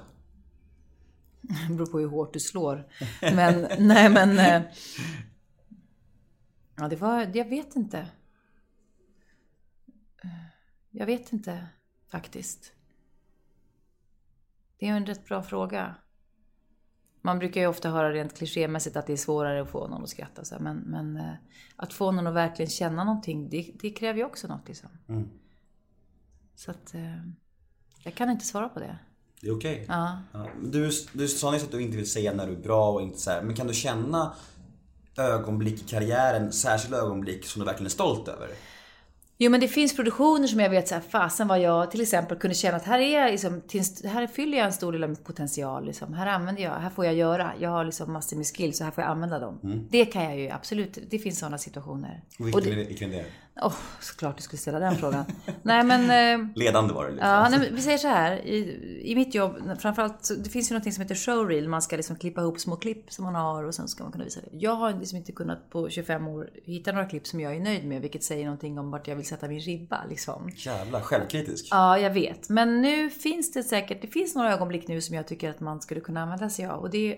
Det beror på hur hårt du slår. Men, nej men... Eh, ja, det var, jag vet inte. Jag vet inte faktiskt. Det är en rätt bra fråga. Man brukar ju ofta höra rent klichémässigt att det är svårare att få någon att skratta. Så men men eh, att få någon att verkligen känna någonting, det, det kräver ju också något. Liksom. Så att eh, jag kan inte svara på det. Det är okej. Ja. Ja. Du, du sa nyss att du inte vill säga när du är bra och inte så här, men kan du känna ögonblick i karriären, särskilda ögonblick som du verkligen är stolt över? Jo men det finns produktioner som jag vet så här, fasen vad jag till exempel kunde känna att här är jag liksom, här fyller jag en stor del av min potential liksom. Här använder jag, här får jag göra. Jag har liksom massor med skills så här får jag använda dem. Det kan jag ju absolut, det finns sådana situationer. Och Och vilken, det, vilken det åh, såklart du skulle ställa den frågan. Nej men, eh, Ledande var det liksom. Ja, nej, vi säger så här. I, I mitt jobb, framförallt, det finns ju något som heter showreel. Man ska liksom klippa ihop små klipp som man har och sen ska man kunna visa det. Jag har liksom inte kunnat på 25 år hitta några klipp som jag är nöjd med, vilket säger någonting om vart jag vill sätta min ribba liksom. Jävlar, självkritisk. Ja, jag vet. Men nu finns det säkert, det finns några ögonblick nu som jag tycker att man skulle kunna använda sig av. Och det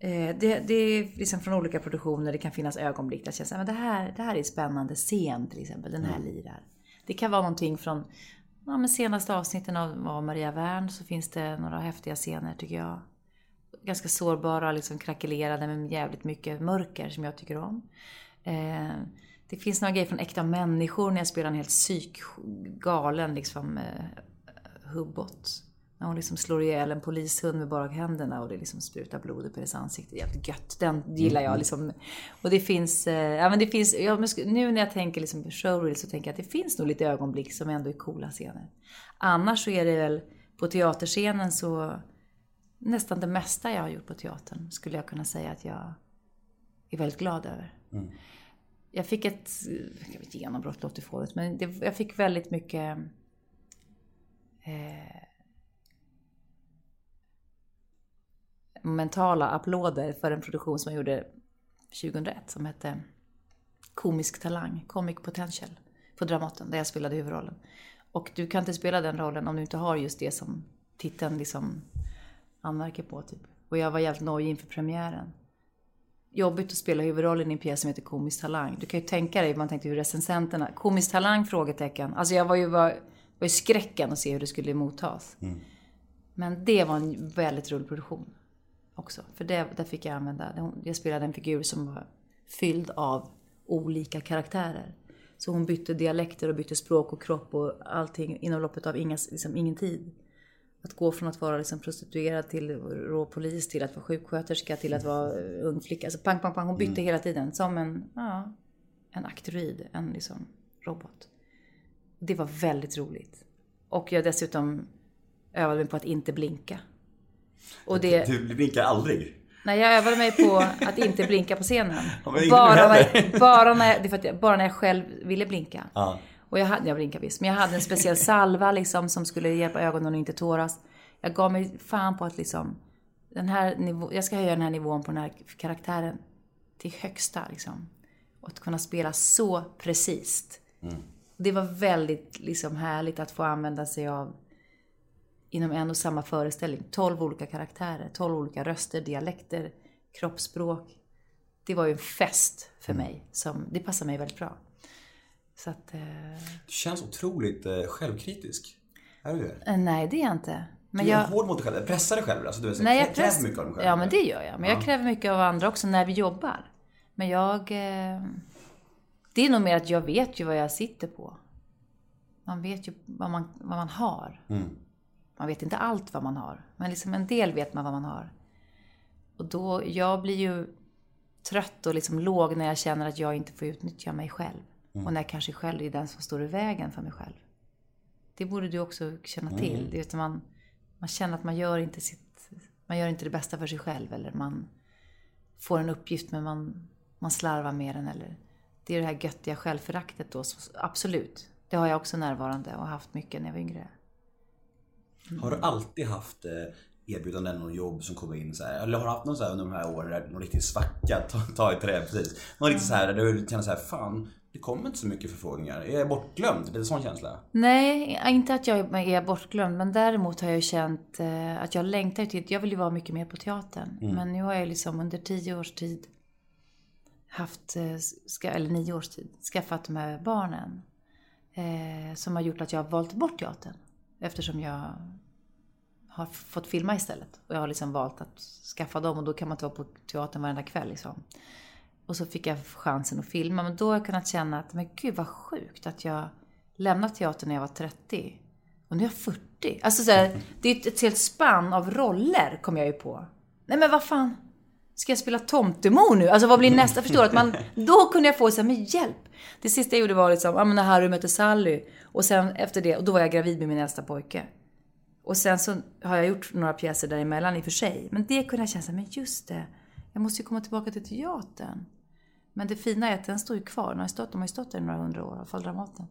det, det är liksom från olika produktioner, det kan finnas ögonblick där jag känner att det här, det här är spännande scen till exempel, den här lirar. Det kan vara någonting från ja, men senaste avsnitten av, av Maria Wern så finns det några häftiga scener tycker jag. Ganska sårbara, liksom krackelerade med jävligt mycket mörker som jag tycker om. Eh, det finns några grejer från Äkta människor när jag spelar en helt psykgalen liksom, eh, hubbot. När hon liksom slår ihjäl en polishund med bara händerna och det liksom sprutar blod upp i hennes ansikte. Jävligt gött. Den gillar jag liksom. Och det finns, eh, ja men det finns, ja, nu när jag tänker liksom showreel så tänker jag att det finns nog lite ögonblick som ändå är coola scener. Annars så är det väl på teaterscenen så nästan det mesta jag har gjort på teatern skulle jag kunna säga att jag är väldigt glad över. Jag fick ett, vet, genombrott låter fånigt, men det, jag fick väldigt mycket eh, mentala applåder för en produktion som jag gjorde 2001 som hette Komisk talang, Comic Potential på Dramaten där jag spelade huvudrollen. Och du kan inte spela den rollen om du inte har just det som titeln liksom anmärker på typ. Och jag var jävligt nojig inför premiären. Jobbigt att spela huvudrollen i en pjäs som heter Komisk talang. Du kan ju tänka dig, man tänkte hur recensenterna, Komisk talang? Frågetecken. Alltså jag var ju, var, var ju skräcken att se hur det skulle mottas. Men det var en väldigt rolig produktion också. För det, där fick jag använda, jag spelade en figur som var fylld av olika karaktärer. Så hon bytte dialekter och bytte språk och kropp och allting inom loppet av inga, liksom, ingen tid. Att gå från att vara liksom prostituerad till rå polis till att vara sjuksköterska till att vara eh, ung flicka. Alltså pang, pang, pang. Hon bytte hela tiden som en, ja, en aktorid, en liksom robot. Det var väldigt roligt. Och jag dessutom övade mig på att inte blinka. Och det, Du blinkar aldrig. Nej, jag övade mig på att inte blinka på scenen. Bara, när, bara, när, jag- det för jag, bara när jag själv ville blinka. Ja. Och jag, hade, jag blinkade visst, men jag hade en speciell salva liksom, som skulle hjälpa ögonen att inte tåras. Jag gav mig fan på att liksom, den här nivå, jag ska höja den här nivån på den här karaktären till högsta. Liksom. Och att kunna spela så precis. Det var väldigt liksom, härligt att få använda sig av inom en och samma föreställning. 12 olika karaktärer, 12 olika röster, dialekter, kroppsspråk. Det var ju en fest för mig. Som, det passar mig väldigt bra. Så att, eh, Du känns otroligt eh, självkritisk. Är du det? eh, nej, det är jag inte. Men Du är jag, hård mot dig själv. Pressar dig själv. Alltså, du är så, nej, jag kräver press, mycket av dig själv. Ja, men det gör jag. Men Ja. jag kräver mycket av andra också när vi jobbar. Men jag... Eh, det är nog mer att jag vet ju vad jag sitter på. Man vet ju vad man, vad man har. Mm. Man vet inte allt vad man har. Men liksom en del vet man vad man har. Och då, jag blir ju trött och liksom låg när jag känner att jag inte får utnyttja mig själv. Mm. Och när jag kanske själv är den som står i vägen för mig själv. Det borde du också känna Mm. till. Det är att man, man känner att man gör inte sitt, man gör inte det bästa för sig själv. Eller man får en uppgift men man, man slarvar med den. Eller, det är det här göttiga självföraktet då. Så, absolut. Det har jag också närvarande och haft mycket när jag var yngre. Har du alltid haft eh, erbjudanden och jobb som kommer in så här? Eller har du haft någon så här under de här åren, där någon riktig svacka, ta, ta i trä precis. Någon riktigt så här där du känner så här, fan, det kommer inte så mycket förfrågningar. Är jag bortglömd? Det är en sån känsla. Nej, inte att jag är bortglömd, men däremot har jag känt eh, att jag längtar till, jag vill ju vara mycket mer på teatern. Men nu har jag liksom under tio års tid haft, eh, eller nio års tid, skaffat de här barnen. Eh, som har gjort att jag har valt bort teatern. Eftersom jag har fått filma istället. Och jag har liksom valt att skaffa dem och då kan man inte vara på teatern varenda kväll liksom. Och så fick jag chansen att filma. Men då har jag kunnat känna att, men gud vad sjukt att jag lämnade teatern när jag var 30. Och nu är jag 40. Alltså så här, det är ett, ett helt spann av roller kom jag ju på. Nej men vad fan. Ska jag spela tomtemor nu? Alltså vad blir nästa? Förstår du? Att man, då kunde jag få så här, men hjälp. Det sista jag gjorde var liksom, ja men när Harry mötte Sally. Och sen efter det, och då var jag gravid med min äldsta pojke. Och sen så har jag gjort några pjäser däremellan i och för sig. Men det kunde jag känna men just det. Jag måste ju komma tillbaka till teatern. Men det fina är att den står ju kvar. Den har stått, de har ju stått där i några hundra år, i alla fall Dramaten.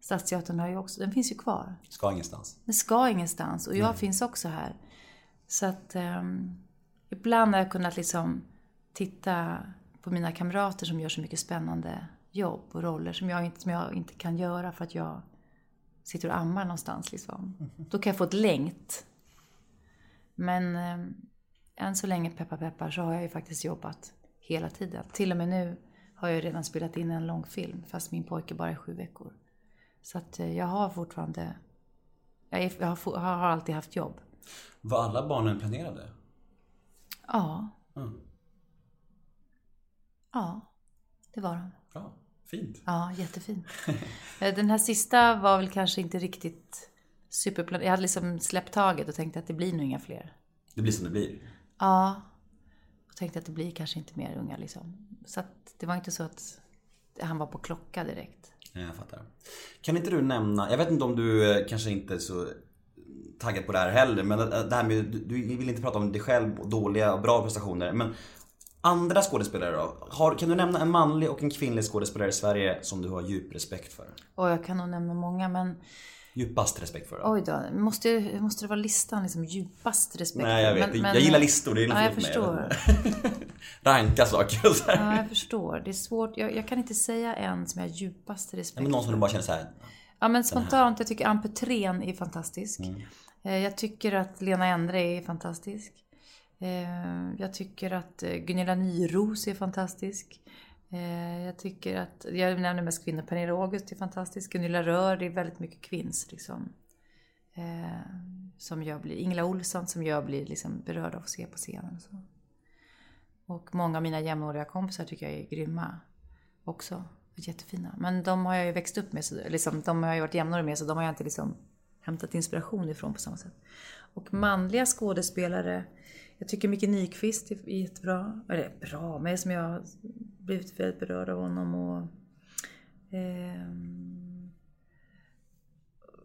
Stadsteatern har ju också, den finns ju kvar. Ska ingenstans. Den ska ingenstans och jag finns också här. Så att um, ibland har jag kunnat liksom titta på mina kamrater som gör så mycket spännande jobb och roller som jag inte, som jag inte kan göra för att jag sitter och ammar någonstans. Liksom. Då kan jag få ett längt. Men um, än så länge, peppar peppar, så har jag ju faktiskt jobbat hela tiden. Till och med nu har jag redan spelat in en långfilm fast min pojke bara är sju veckor. Så att eh, jag har fortfarande, jag, är, jag har, har alltid haft jobb. Var alla barnen planerade? Ja, Mm. ja, det var de. Bra. Fint. Ja, jättefin. Eh, Den här sista var väl kanske inte riktigt superplanerad. Jag hade liksom släppt taget och tänkte att det blir nog inga fler. Det blir som det blir. Ja. Och tänkte att det blir kanske inte mer unga liksom. Så att det var inte så att han var på klocka direkt. Ja, Jag fattar. Kan inte du nämna, jag vet inte om du eh, kanske inte är så taggad på det här heller, men eh, det här med, du, du vill inte prata om dig själv och dåliga och bra prestationer, men andra skådespelare då? Har, kan du nämna en manlig och en kvinnlig skådespelare i Sverige som du har djup respekt för? Och jag kan nog nämna många men Djupast respekt för? Då? oj då. Måste, måste det vara listan liksom djupast respekt? Nej jag vet, Men- men- jag gillar listor, det är Ja, jag förstår. Ranka saker och så här. Ja, jag förstår. Det är svårt. Jag, jag kan inte säga en som jag har djupast respekt Ja, men någon som du bara känner så här. Ja men spontant, jag tycker Ann Petrén är fantastisk. Eh, Jag tycker att Lena Endre är fantastisk. Eh, jag tycker att eh, Gunilla Nyros är fantastisk. Eh, jag tycker att, jag nämner mest kvinnor, Pernilla August är fantastisk. Gunilla Rör, det är väldigt mycket kvinns liksom. Som jag blir, Ingela Olsson som jag blir liksom berörd av att se på scenen. Och, så. och många av mina jämnåriga kompisar tycker jag är grymma också. Jättefina. Men de har jag ju växt upp med, så, liksom, de har jag varit jämnårig med så de har jag inte liksom hämtat inspiration ifrån på samma sätt. Och manliga skådespelare, jag tycker Micke Nyqvist är jättebra. Eller bra, men som jag har blivit väldigt berörd av honom och ehm,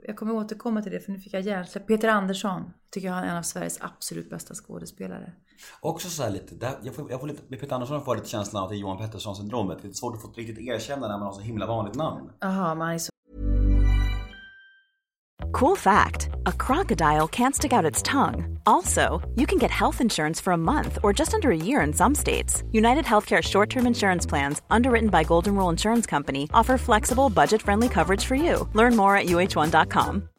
jag kommer återkomma till det för nu fick jag hjärnsläpp. Peter Andersson tycker jag är en av Sveriges absolut bästa skådespelare. Också så lite, där, jag, får, jag får lite, med Peter Andersson får jag lite känslan av att det är Johan Pettersson syndromet. Det är svårt att få riktigt erkännande när man har så himla vanligt namn. Jaha, men han är så Cool fact a crocodile can't stick out its tongue. Also, you can get health insurance for a month or just under a year in some states. United Healthcare short term insurance plans, underwritten by Golden Rule Insurance Company, offer flexible, budget friendly coverage for you. Learn more at uh1.com.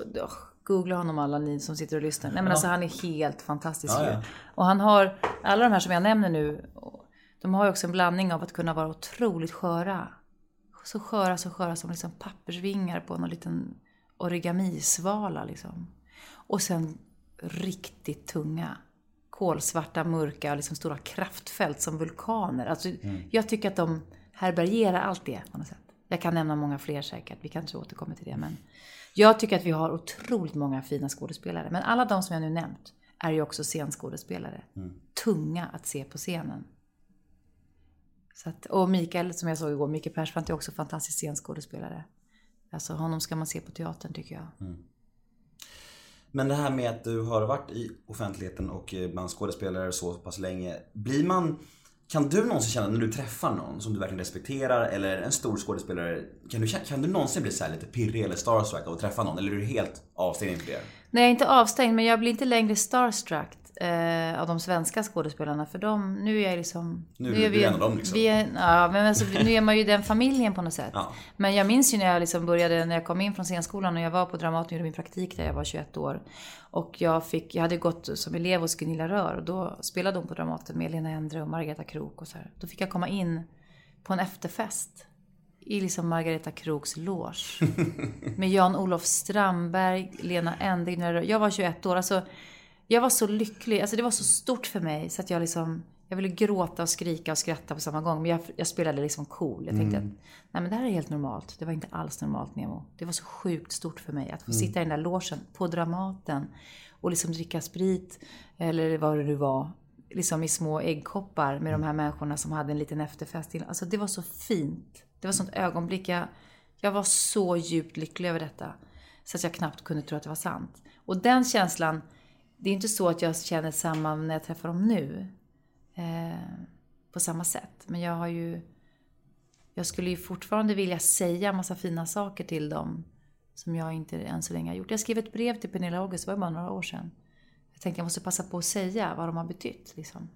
Ugh, Googla honom alla ni som sitter och lyssnar. Nej men alltså han är helt fantastisk Ja, ja. Och han har, alla de här som jag nämner nu, de har ju också en blandning av att kunna vara otroligt sköra. Så sköra, så sköra som liksom pappersvingar på någon liten origamisvala liksom. Och sen riktigt tunga. Kolsvarta, mörka, liksom stora kraftfält som vulkaner. Alltså, Jag tycker att de härbärgerar allt det på något sätt. Jag kan nämna många fler säkert, vi kanske återkommer till det. Men jag tycker att vi har otroligt många fina skådespelare. Men alla de som jag nu nämnt är ju också scenskådespelare. Tunga att se på scenen. Så att, och Mikael, som jag såg igår, Mikael Persbrandt är också fantastisk scenskådespelare. Alltså honom ska man se på teatern tycker jag. Men det här med att du har varit i offentligheten och eh, bland skådespelare så pass länge. Blir man... Kan du någonsin känna när du träffar någon som du verkligen respekterar eller en stor skådespelare. Kan du, kan du någonsin bli så här lite pirrig eller starstruck av att träffa någon? Eller är du helt avstängd inför det? Nej, jag är inte avstängd, men jag blir inte längre starstruck eh, av de svenska skådespelarna. För de, nu är jag liksom... Nu är du en av dem, liksom. Vi är, ja, men alltså, nu är man ju den familjen på något sätt. Ja. Men jag minns ju när jag liksom började, när jag kom in från scenskolan och jag var på Dramaten och gjorde min praktik där jag var 21 år. Och jag, fick, jag hade gått som elev hos Gunilla Rör och då spelade hon på Dramaten med Lena Endre och Margareta Krook och så här. Då fick jag komma in på en efterfest i liksom Margareta Kroks loge. Med Jan-Olof Strandberg, Lena Endre. Jag var 21 år. Alltså, jag var så lycklig. Alltså, det var så stort för mig så att jag liksom... Jag ville gråta och skrika och skratta på samma gång. Men jag, jag spelade liksom cool. Jag tänkte att nej, men det här är helt normalt. Det var inte alls normalt Nemo. Det var så sjukt stort för mig att få sitta i den där logen på Dramaten och liksom dricka sprit eller vad det nu var. Liksom i små äggkoppar med de här människorna som hade en liten efterfest. Alltså det var så fint. Det var sånt ögonblick. Jag, jag var så djupt lycklig över detta. Så att jag knappt kunde tro att det var sant. Och den känslan, det är inte så att jag känner samma när jag träffar dem nu. Eh, på samma sätt. Men jag har ju... Jag skulle ju fortfarande vilja säga massa fina saker till dem. Som jag inte än så länge har gjort. Jag skrev ett brev till Pernilla August, det var bara några år sedan. Jag tänkte jag måste passa på att säga vad de har betytt. Liksom.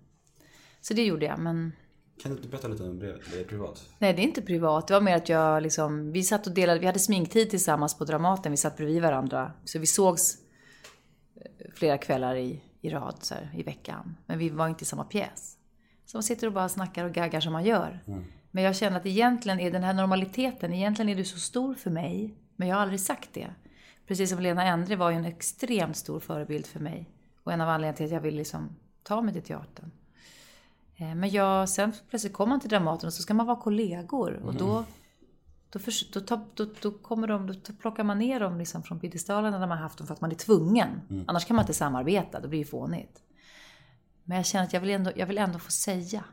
Så det gjorde jag, men... Kan du inte berätta lite om brevet? Det är privat. Nej, det är inte privat. Det var mer att jag liksom, vi satt och delade, vi hade sminktid tillsammans på Dramaten. Vi satt bredvid varandra. Så vi sågs flera kvällar i, i rad så här, i veckan. Men vi var inte i samma pjäs. Så man sitter och bara snackar och gaggar som man gör. Men jag känner att egentligen är den här normaliteten, egentligen är du så stor för mig. Men jag har aldrig sagt det. Precis som Lena Endre var ju en extremt stor förebild för mig. Och en av anledningarna till att jag vill liksom ta mig till teatern. Eh, Men jag, sen plötsligt kommer man till Dramaten och så ska man vara kollegor. Och då, då, förs- då, tar- då, då, kommer de, då plockar man ner dem liksom från piedestalen där man haft dem för att man är tvungen. Annars kan man inte samarbeta, det blir ju fånigt. Men jag känner att jag vill ändå, jag vill ändå få säga.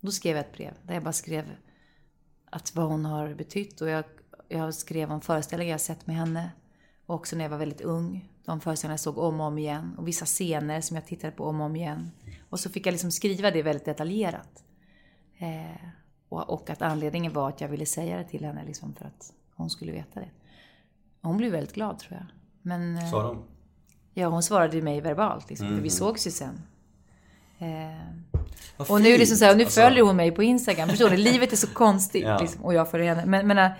Då skrev jag ett brev där jag bara skrev att vad hon har betytt. Och jag, jag skrev om föreställningar jag sett med henne. Och också när jag var väldigt ung. De föreställningar jag såg om och om igen. Och vissa scener som jag tittade på om och om igen. Och så fick jag liksom skriva det väldigt detaljerat. Eh, och, och att anledningen var att jag ville säga det till henne liksom för att hon skulle veta det. Hon blev väldigt glad tror jag. Men, eh, Sa de? ja, hon svarade ju mig verbalt liksom, Mm. för vi sågs ju sen. Eh, och nu liksom så här, nu fint, alltså. följer hon mig på Instagram. Förstår ni? Livet är så konstigt. Ja. Liksom, och jag följer henne. Men, men äh,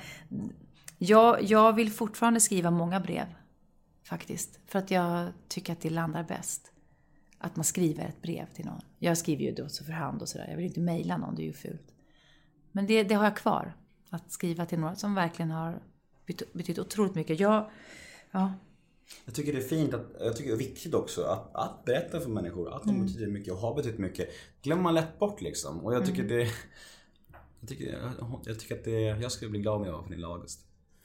jag, jag vill fortfarande skriva många brev. Faktiskt. För att jag tycker att det landar bäst. Att man skriver ett brev till någon. Jag skriver ju då så för hand och sådär. Jag vill inte mejla någon, det är ju fult. Men det, det har jag kvar. Att skriva till några som verkligen har betytt, otroligt mycket. Jag, ja, Jag tycker det är fint, att, jag tycker det är viktigt också att, att berätta för människor att de Mm. betyder mycket och har betytt mycket. glömmer man lätt bort liksom. Och jag tycker Mm. det... Jag tycker, jag, jag tycker att det... Jag skulle bli glad om jag var Pernilla August.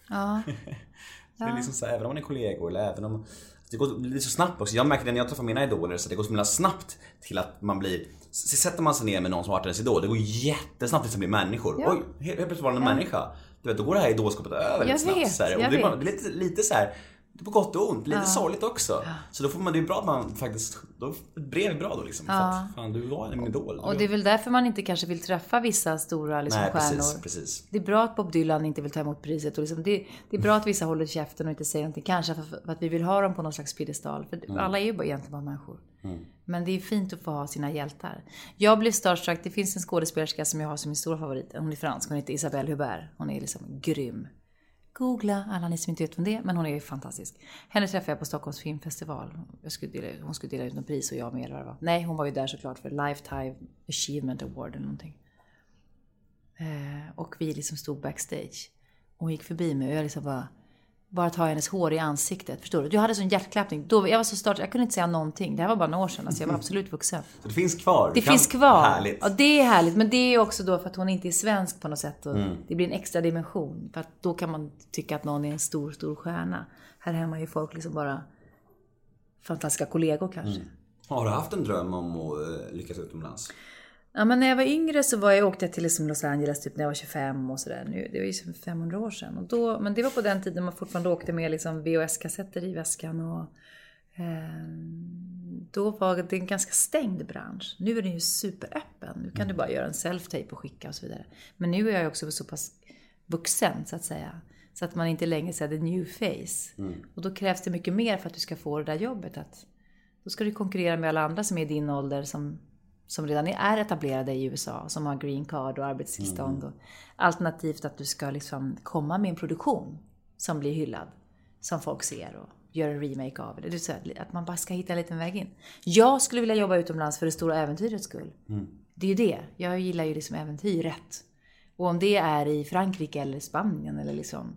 ja, det är liksom så här, även om man är kollegor eller även om... Det går lite så snabbt också. Jag märker det när jag träffar mina idoler så det går så himla snabbt till att man blir... Så sätter man sig ner med någon som har varit ens idol, det går jättesnabbt tills man blir människor. Ja. Oj, helt plötsligt var det en människa. Du vet, då går det här idolskapet över Jag lite snabbt. vet, så här. Och det, är bara, det är lite, lite så här. Det är på gott och ont, lite sorgligt också. Så då får man, det är bra att man faktiskt, då, ett brev är bra då liksom. För att, fan du var en idol. och det är väl därför man inte kanske vill träffa vissa stora liksom, Nej stjärnor. precis, precis. Det är bra att Bob Dylan inte vill ta emot priset. Och liksom det, det är bra att vissa håller käften och inte säger någonting. Kanske för, för att vi vill ha dem på någon slags piedestal. För alla är ju bara, egentligen bara människor. Men det är fint att få ha sina hjältar. Jag blev starstruck. Det finns en skådespelerska som jag har som min stora favorit. Hon är fransk. Hon heter Isabelle Hubert. Hon är liksom grym. Googla, alla ni som inte vet vem det är. Men hon är ju fantastisk. Henne träffade jag på Stockholms filmfestival. Jag skulle dela, hon skulle dela ut något pris och jag med eller vad det var. Nej, hon var ju där såklart för Lifetime Achievement Award eller någonting. Eh, och vi liksom stod backstage. Och hon gick förbi mig och jag liksom bara... Bara ta hennes hår i ansiktet. Förstår du? Jag hade sån hjärtklappning. Då, jag var så start, jag kunde inte säga någonting. Det här var bara några år sedan. Alltså jag var absolut vuxen. Så det finns kvar. Det kan- finns kvar. Härligt. Ja, det är härligt. Men det är också då för att hon inte är svensk på något sätt. Och Det blir en extra dimension. För att då kan man tycka att någon är en stor, stor stjärna. Här hemma är ju folk liksom bara fantastiska kollegor kanske. Har du haft en dröm om att eh, lyckas utomlands? Ja, men när jag var yngre så var jag, åkte jag till liksom Los Angeles typ när jag var 25 och sådär. Nu, det var ju som 500 år sedan. Och då, men det var på den tiden man fortfarande åkte med liksom VHS-kassetter i väskan. Och, eh, då var det en ganska stängd bransch. Nu är den ju superöppen. Nu kan du bara göra en self-tape och skicka och så vidare. Men nu är jag också så pass vuxen så att säga. Så att man inte längre säger the new face. Och då krävs det mycket mer för att du ska få det där jobbet. Att, då ska du konkurrera med alla andra som är i din ålder som, som redan är etablerade i USA. Som har green card och arbetstillstånd. Och, alternativt att du ska liksom komma med en produktion som blir hyllad. Som folk ser och gör en remake av det. det. att- man bara ska hitta en liten väg in. Jag skulle vilja jobba utomlands för det stora äventyrets skull. Det är ju det. Jag gillar ju liksom äventyret. Och om det är i Frankrike eller Spanien eller liksom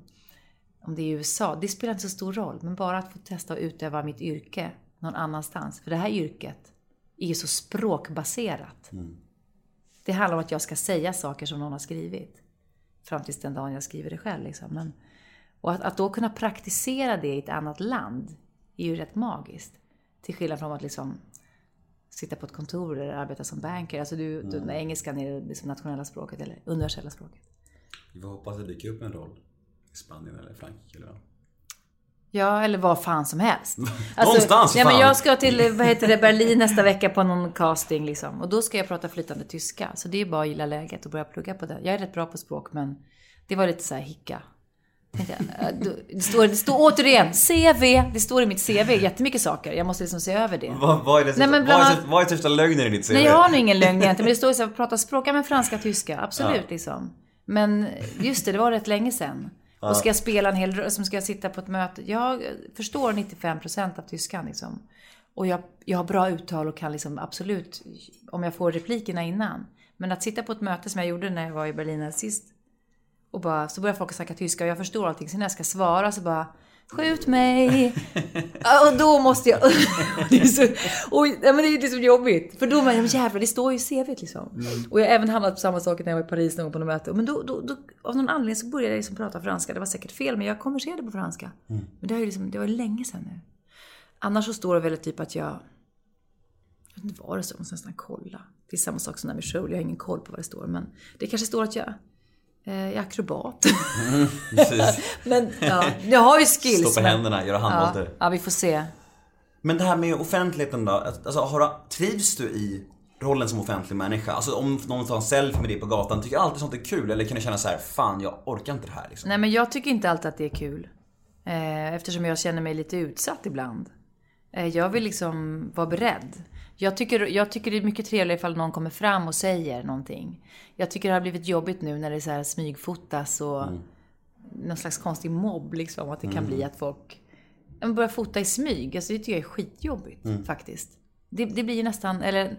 om det är i USA, det spelar inte så stor roll. Men bara att få testa att utöva mitt yrke någon annanstans. För det här yrket är ju så språkbaserat. Det handlar om att jag ska säga saker som någon har skrivit. Fram tills den dagen jag skriver det själv. Liksom. Men, och att, att då kunna praktisera det i ett annat land är ju rätt magiskt. Till skillnad från att liksom sitta på ett kontor eller arbeta som banker. Alltså du, du, när engelskan är det liksom nationella språket eller universella språket. Vi får hoppas att det dyker upp en roll i Spanien eller Frankrike eller. Ja, eller vad fan som helst. Någonstans, ja, men fan. Jag ska till vad heter det, Berlin nästa vecka på någon casting liksom. Och då ska jag prata flytande tyska. Så det är bara att gilla läget och börja plugga på det. Jag är rätt bra på språk men det var lite så här hicka. Äh, Det står, det står återigen CV. Det står i mitt CV jättemycket saker. Jag måste liksom se över det. Vad, vad, är det, Nej, men bland vad, är, annat- vad är största lögnen i ditt CV? Nej, jag har nog ingen lögn egentligen. Men det står ju så här, prata språk, ja men franska, tyska. Absolut Ja. liksom. Men just det, det var rätt länge sedan. Och ska jag spela en hel som ska jag sitta på ett möte. Jag förstår 95% av tyskan liksom. Och jag, jag har bra uttal och kan liksom absolut, om jag får replikerna innan. Men att sitta på ett möte som jag gjorde när jag var i Berlin sist. Och bara, så börjar folk snacka tyska och jag förstår allting. Sen när jag ska svara så bara, skjut mig. Ja, och då måste jag... det är så, och, ja, men det är liksom jobbigt. För då men jävlar, det står ju i CVt liksom. Och jag har även hamnat på samma sak när jag var i Paris någon gång på något möte. Men då, då, då, av någon anledning så började jag liksom prata franska. Det var säkert fel, men jag konverserade på franska. Men det, har ju liksom, det var länge sedan nu. Annars så står det väl typ att jag... Jag vet inte vad det står, jag måste nästan kolla. Det är samma sak som när med show, jag har ingen koll på vad det står. Men det kanske står att jag eh, är akrobat. Precis. men ja, jag har ju skills. Stå på men- händerna, göra Ja, handvolter. ja, vi får se. Men det här med offentligheten då? Alltså, har, trivs du i rollen som offentlig människa? Alltså om någon tar en selfie med dig på gatan, tycker du alltid sånt är kul? Eller kan du känna så här, fan jag orkar inte det här liksom? Nej men jag tycker inte alltid att det är kul. Eh, eftersom jag känner mig lite utsatt ibland. Eh, jag vill liksom vara beredd. Jag tycker, jag tycker det är mycket trevligare ifall någon kommer fram och säger någonting. Jag tycker det har blivit jobbigt nu när det så här smygfotas och någon slags konstig mobb liksom. Att det kan bli att folk börjar fota i smyg. Alltså det tycker jag är skitjobbigt faktiskt. Det, det blir ju nästan, eller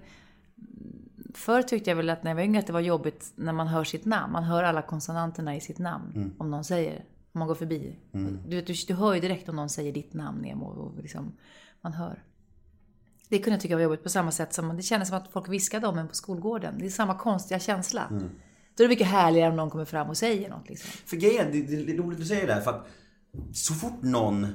Förr tyckte jag väl att när jag var yngre att det var jobbigt när man hör sitt namn. Man hör alla konsonanterna i sitt namn. Om någon säger, om man går förbi. Du, vet, du, du hör ju direkt om någon säger ditt namn Nemo. Och liksom, man hör. Det kunde jag tycka var jobbigt på samma sätt som det kändes som att folk viskade om en på skolgården. Det är samma konstiga känsla. Då är det mycket härligare om någon kommer fram och säger något. Liksom. För grejen, det, det, det är roligt du säger det här för att så fort någon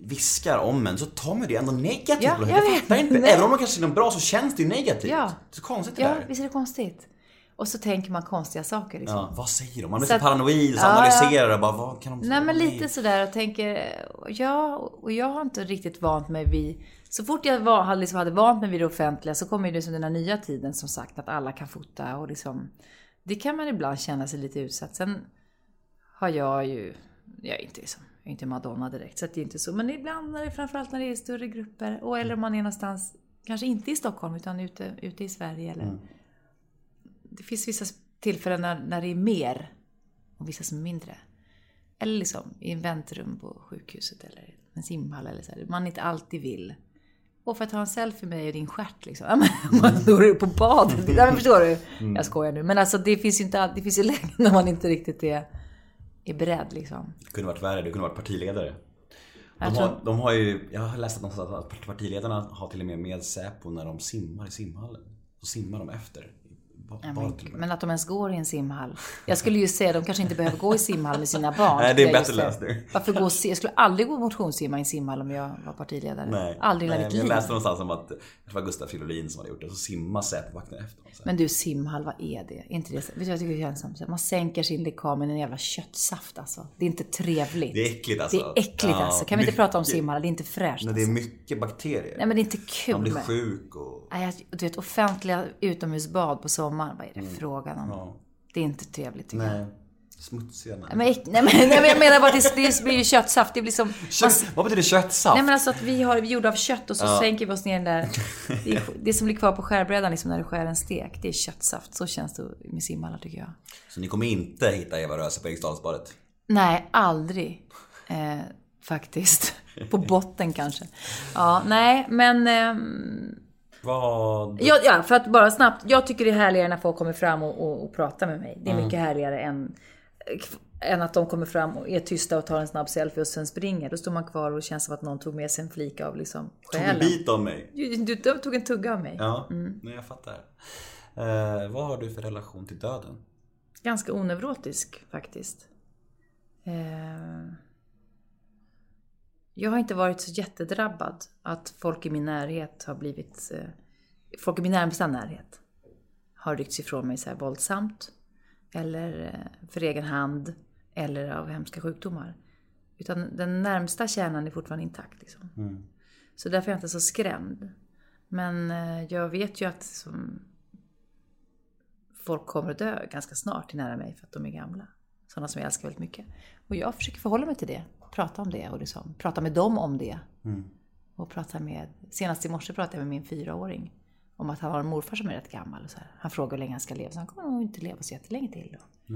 viskar om en så tar man det ändå negativt. Ja, jag jag fattar inte. Nej. Även om man kanske säger något bra så känns det ju negativt. Ja. Det är så konstigt det Ja, där. visst är det konstigt? Och så tänker man konstiga saker. Liksom. Ja, vad säger de? Man blir Så så paranoid och så Ja, analyserar och bara, vad kan de säga Nej men lite sådär och tänker, ja, och jag har inte riktigt vant mig vid, så fort jag var, hade, liksom hade vant mig vid det offentliga så kommer ju liksom den här nya tiden som sagt att alla kan fota och liksom, det kan man ibland känna sig lite utsatt. Sen har jag ju, jag är inte, som, jag är inte Madonna direkt så det är inte så, men ibland när det, framförallt när det är större grupper och eller om man är någonstans, kanske inte i Stockholm utan ute, ute i Sverige eller det finns vissa tillfällen när, när det är mer och vissa som är mindre. Eller liksom i en väntrum på sjukhuset eller en simhall eller så här. Man inte alltid vill. Och för att ta en selfie med dig och din stjärt liksom. Ja, men Man står på badet. Ja, men förstår du? Jag skojar nu. Men alltså det finns ju inte alltid, det finns ju lägen när man inte riktigt är, är beredd liksom. Det kunde varit värre, du kunde varit partiledare. De tror- har, de har ju, jag har läst att, någonstans att partiledarna har till och med med Säpo när de simmar i simhallen. Så simmar de efter. Ja, men, att de ens går i en simhall. Jag skulle ju säga, de kanske inte behöver gå i simhall med sina barn. Nej, det är en bättre lösning. Varför gå? Jag skulle aldrig gå motionssimma i en simhall om jag var partiledare. Nej, aldrig i mitt men Jag liv. läste någonstans om att det var Gustaf Fridolin som hade gjort det. Så simmar Säpovakten efter honom. Men du, simhall, vad är det? Inte det, vet du vad jag tycker det känns som? Man sänker sin lekam med en jävla köttsaft alltså. Det är inte trevligt. Det är äckligt alltså. Det är äckligt Ja, alltså. Kan vi inte prata om mycket. simhall? Det är inte fräscht. Nej, det är alltså. mycket bakterier. Nej men det är inte kul. Man blir sjuk och... Nej, du vet, offentliga utomhusbad på sommaren, vad är det Mm. frågan om? Det är inte trevligt tycker jag. Nej. Smutsiga. Nej. Men, nej, men, nej men jag menar bara att det, det blir ju köttsaft. Det blir som... Kött, vad betyder köttsaft? Nej men alltså att vi, har, vi är gjorda av kött och så Ja. sänker vi oss ner den där... Det, det som blir kvar på skärbrädan liksom när du skär en stek, det är köttsaft. Så känns det med simhallar tycker jag. Så ni kommer inte hitta Eva Röse på Eriksdalsbadet? Nej, aldrig. Eh, faktiskt. På botten kanske. Ja, nej, men... ehm, Vad... ja, ja, för att bara snabbt. Jag tycker det är härligare när folk kommer fram och, och, och pratar med mig. Det är mycket härligare än, än att de kommer fram och är tysta och tar en snabb selfie och sen springer. Då står man kvar och det känns som att någon tog med sig en flik av liksom Tog en själen. bit av mig. Du, du, du tog en tugga av mig. Ja, Mm. nej jag fattar. Eh, vad har du för relation till döden? Ganska oneurotisk faktiskt. Eh, jag har inte varit så jättedrabbad att folk i min närhet har blivit... Eh, folk i min närmsta närhet har ryckts ifrån mig så här våldsamt. Eller eh, för egen hand. Eller av hemska sjukdomar. Utan den närmsta kärnan är fortfarande intakt. Liksom. Så därför är jag inte så skrämd. Men eh, jag vet ju att som, folk kommer att dö ganska snart nära mig för att de är gamla. Sådana som jag älskar väldigt mycket. Och jag försöker förhålla mig till det. Prata om det och liksom, prata med dem om det. Och prata med, senast i morse pratade jag med min fyraåring. Om att han har en morfar som är rätt gammal. Och så här. Han frågar hur länge han ska leva. Så han kommer nog inte leva så jättelänge till. Då.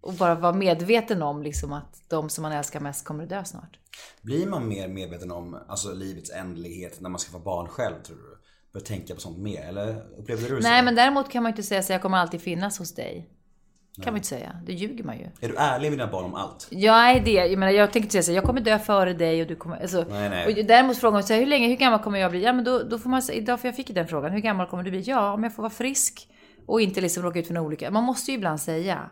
Och bara vara medveten om liksom att de som man älskar mest kommer att dö snart. Blir man mer medveten om alltså, livets ändlighet när man ska få barn själv tror du? Börjar tänka på sånt mer? Eller upplevde du det Nej, så? men däremot kan man ju inte säga så jag kommer alltid finnas hos dig. Kan man inte säga. Det ljuger man ju. Är du ärlig med dina barn om allt? Jag är det. Jag menar, jag tänkte inte säga så här, jag kommer dö före dig och du kommer... Alltså, Nej, nej. Och däremot frågar man sig, hur länge, hur gammal kommer jag bli? Ja, men då, då får man säga, idag, för jag fick ju den frågan, hur gammal kommer du bli? Ja, om jag får vara frisk och inte liksom råka ut för en olycka. Man måste ju ibland säga.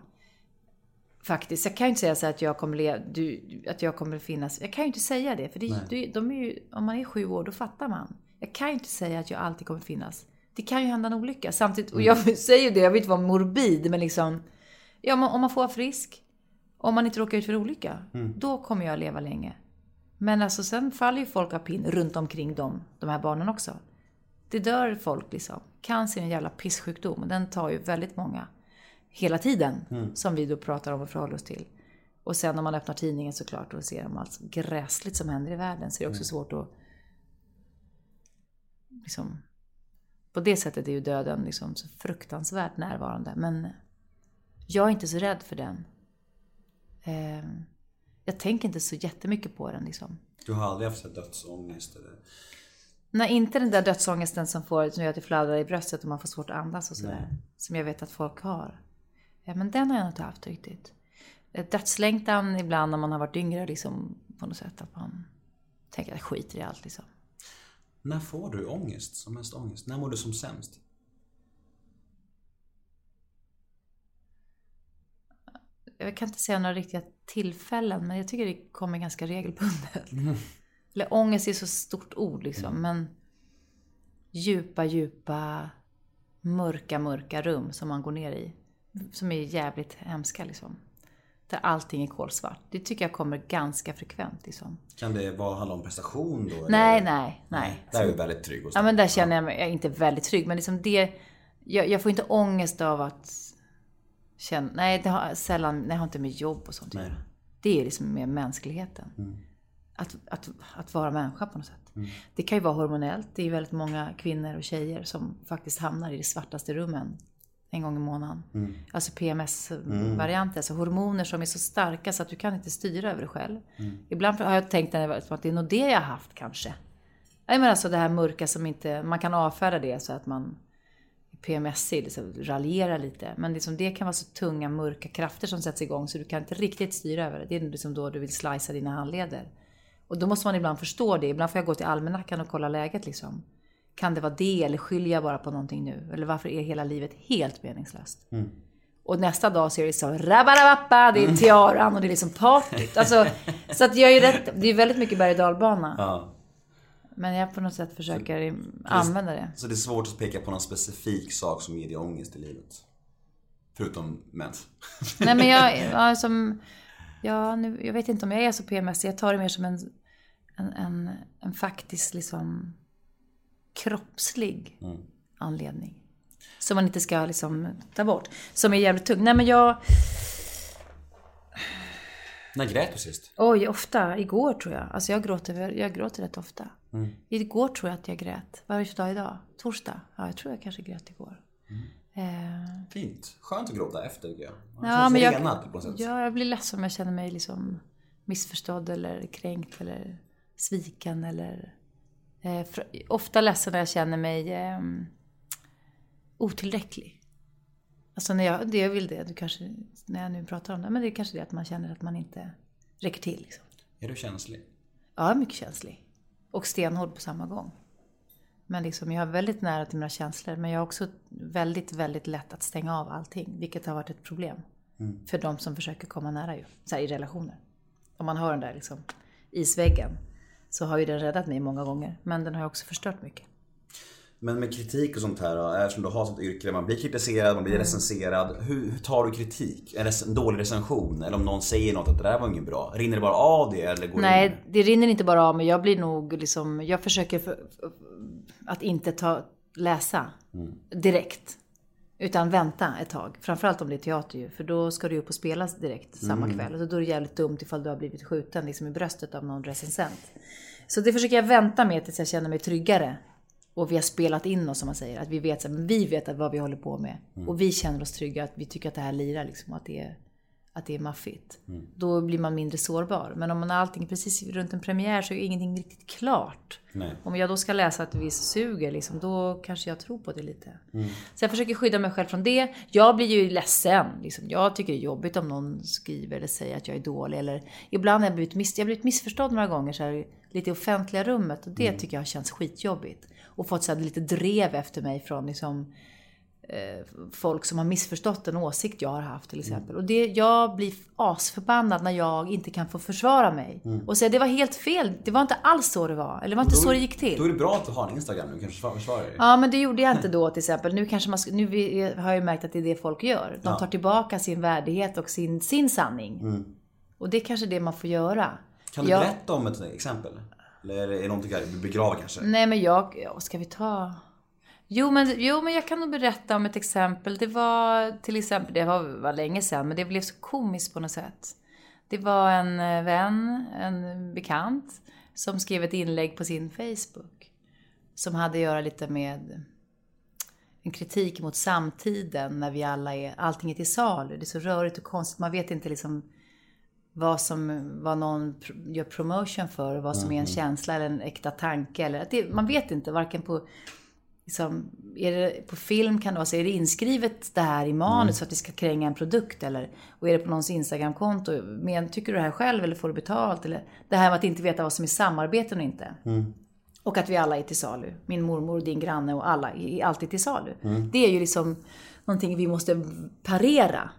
Faktiskt. Jag kan ju inte säga så här att jag kommer, le, du, att jag kommer finnas. Jag kan ju inte säga det. För det, det, de är ju, om man är sju år, då fattar man. Jag kan ju inte säga att jag alltid kommer finnas. Det kan ju hända en olycka. Samtidigt, och jag säger ju det, jag vill inte vara morbid, men liksom. Ja, om man- om man får vara frisk. Om man inte råkar ut för olycka. Då kommer jag leva länge. Men alltså sen faller ju folk av pinn runt omkring dem, de här barnen också. Det dör folk liksom. Cancer är en jävla pisssjukdom och den tar ju väldigt många hela tiden. Som vi då pratar om och förhåller oss till. Och sen om man öppnar tidningen såklart och ser om allt gräsligt som händer i världen så är det också svårt att... Liksom, på det sättet är ju döden liksom så fruktansvärt närvarande. Men jag är inte så rädd för den. Eh, jag tänker inte så jättemycket på den liksom. Du har aldrig haft dödsångest eller? Nej, inte den där dödsångesten som, får, som gör att det fladdrar i bröstet och man får svårt att andas och sådär. Som jag vet att folk har. Men den har jag inte haft riktigt. Eh, Dödslängtan ibland när man har varit yngre liksom på något sätt att man tänker att jag skiter i allt liksom. När får du ångest? Som mest ångest? När mår du som sämst? Jag kan inte säga några riktiga tillfällen men jag tycker det kommer ganska regelbundet. Eller ångest är så stort ord liksom men djupa, djupa mörka, mörka rum som man går ner i. Som är jävligt hemska liksom. Där allting är kolsvart. Det tycker jag kommer ganska frekvent liksom. Kan det vara, handla om prestation då? Nej, eller? nej, nej. Där är du väldigt trygg och Ja men där känner jag mig, jag är inte väldigt trygg, men liksom det, jag, jag får inte ångest av att känna, nej det har sällan, nej, jag har inte med jobb och sånt att göra. Det är liksom med mänskligheten. Att, att, att vara människa på något sätt. Det kan ju vara hormonellt, det är väldigt många kvinnor och tjejer som faktiskt hamnar i de svartaste rummen en gång i månaden. Alltså PMS-varianter, alltså hormoner som är så starka så att du kan inte styra över det själv. Ibland har jag tänkt att det är nog det jag har haft kanske. Nej men alltså det här mörka som inte, man kan avfärda det så att man PMSig, liksom, raljerar lite. Men liksom det kan vara så tunga mörka krafter som sätts igång så du kan inte riktigt styra över det. Det är liksom då du vill slicea dina handleder. Och då måste man ibland förstå det. Ibland får jag gå till almanackan och kolla läget liksom. Kan det vara det eller skyller jag bara på någonting nu? Eller varför är hela livet helt meningslöst? Och nästa dag så är det så rabarabappa, det är tiaran och det är liksom partyt. Alltså, så att jag är rätt, det är väldigt mycket berg och dalbana. Ja. Men jag på något sätt försöker använda det. Så det är svårt att peka på någon specifik sak som ger dig ångest i livet? Förutom mens. Nej men jag, ja, som, ja, nu, jag vet inte om jag är så PMS. Jag tar det mer som en, en, en, en faktisk liksom kroppslig anledning. Som man inte ska liksom ta bort. Som är jävligt tung. Nej men jag, När grät du sist? oj ofta, igår tror jag. Alltså jag gråter, jag gråter rätt ofta. Igår tror jag att jag grät. Vad är det för dag idag? Torsdag? Ja, jag tror jag kanske grät igår. Eh, Fint. Skönt att gråta efter tycker jag. Man Ja, men jag, på något sätt. ja, jag blir ledsen om jag känner mig liksom missförstådd eller kränkt eller sviken eller... Eh, för, ofta ledsen när jag känner mig eh, otillräcklig. Alltså när jag, det jag vill det, du kanske, när jag nu pratar om det, men det är kanske det att man känner att man inte räcker till. Liksom. Är du känslig? Ja, är mycket känslig. Och stenhård på samma gång. Men liksom, jag har väldigt nära till mina känslor. Men jag har också väldigt, väldigt lätt att stänga av allting. Vilket har varit ett problem. För de som försöker komma nära ju. Så här, i relationer. Om man har den där liksom, isväggen. Så har ju den räddat mig många gånger. Men den har också förstört mycket. Men med kritik och sånt här eftersom du har sånt yrke där man blir kritiserad, man blir Mm. recenserad. Hur, hur tar du kritik? En, rec- en dålig recension? Eller om någon säger något att det där var inget bra. Rinner det bara av det eller går det in? Nej, det rinner inte bara av mig. Jag blir nog liksom, jag försöker för, att inte ta, läsa direkt. Utan vänta ett tag. Framförallt om det är teater ju. För då ska du ju upp och spelas direkt samma kväll. Och då är det jävligt dumt ifall du har blivit skjuten liksom i bröstet av någon recensent. Så det försöker jag vänta med tills jag känner mig tryggare. Och vi har spelat in oss som man säger. Att vi vet, så men vi vet att vad vi håller på med. Och vi känner oss trygga. Att vi tycker att det här lirar liksom. Att det är, att det är maffigt. Mm. Då blir man mindre sårbar. Men om man har allting precis runt en premiär så är ingenting riktigt klart. Nej. Om jag då ska läsa att vi suger, liksom, då kanske jag tror på det lite. Mm. Så jag försöker skydda mig själv från det. Jag blir ju ledsen. Liksom. Jag tycker det är jobbigt om någon skriver eller säger att jag är dålig. Eller, ibland har jag blivit, miss, jag blivit missförstådd några gånger så här, lite i offentliga rummet. Och det Mm. tycker jag har känts skitjobbigt. Och fått så lite drev efter mig från liksom, eh, folk som har missförstått en åsikt jag har haft till exempel. Mm. Och det, jag blir asförbannad när jag inte kan få försvara mig. Mm. Och säga det var helt fel, det var inte alls så det var. Eller det var inte så det gick till. Då är det bra att du har en Instagram nu, kanske försvara dig. Ja, men det gjorde jag inte då till exempel. Nu, kanske man, nu har jag ju märkt att det är det folk gör. De tar tillbaka sin värdighet och sin, sin sanning. Och det är kanske det man får göra. Mm. Kan du jag, berätta om ett exempel? Eller är det någonting du begrava kanske? Nej, men jag... Ska vi ta... Jo men, jo, men jag kan nog berätta om ett exempel. Det var till exempel, det var, var länge sedan, men det blev så komiskt på något sätt. Det var en eh, vän, en bekant, som skrev ett inlägg på sin Facebook. Som hade att göra lite med en kritik mot samtiden när vi alla är, allting är till salu. Det är så rörigt och konstigt. Man vet inte liksom vad som vad någon gör promotion för, vad som är en känsla eller en äkta tanke. Eller, det, man vet inte, varken på Liksom, är det på film kan det vara så, är det inskrivet det här i manus för att vi ska kränga en produkt eller? Och är det på någons Instagramkonto, men tycker du det här själv eller får du betalt? Eller det här med att inte veta vad som är samarbeten och inte. Och att vi alla är till salu. Min mormor, din granne och alla är alltid till salu. Det är ju liksom någonting vi måste parera.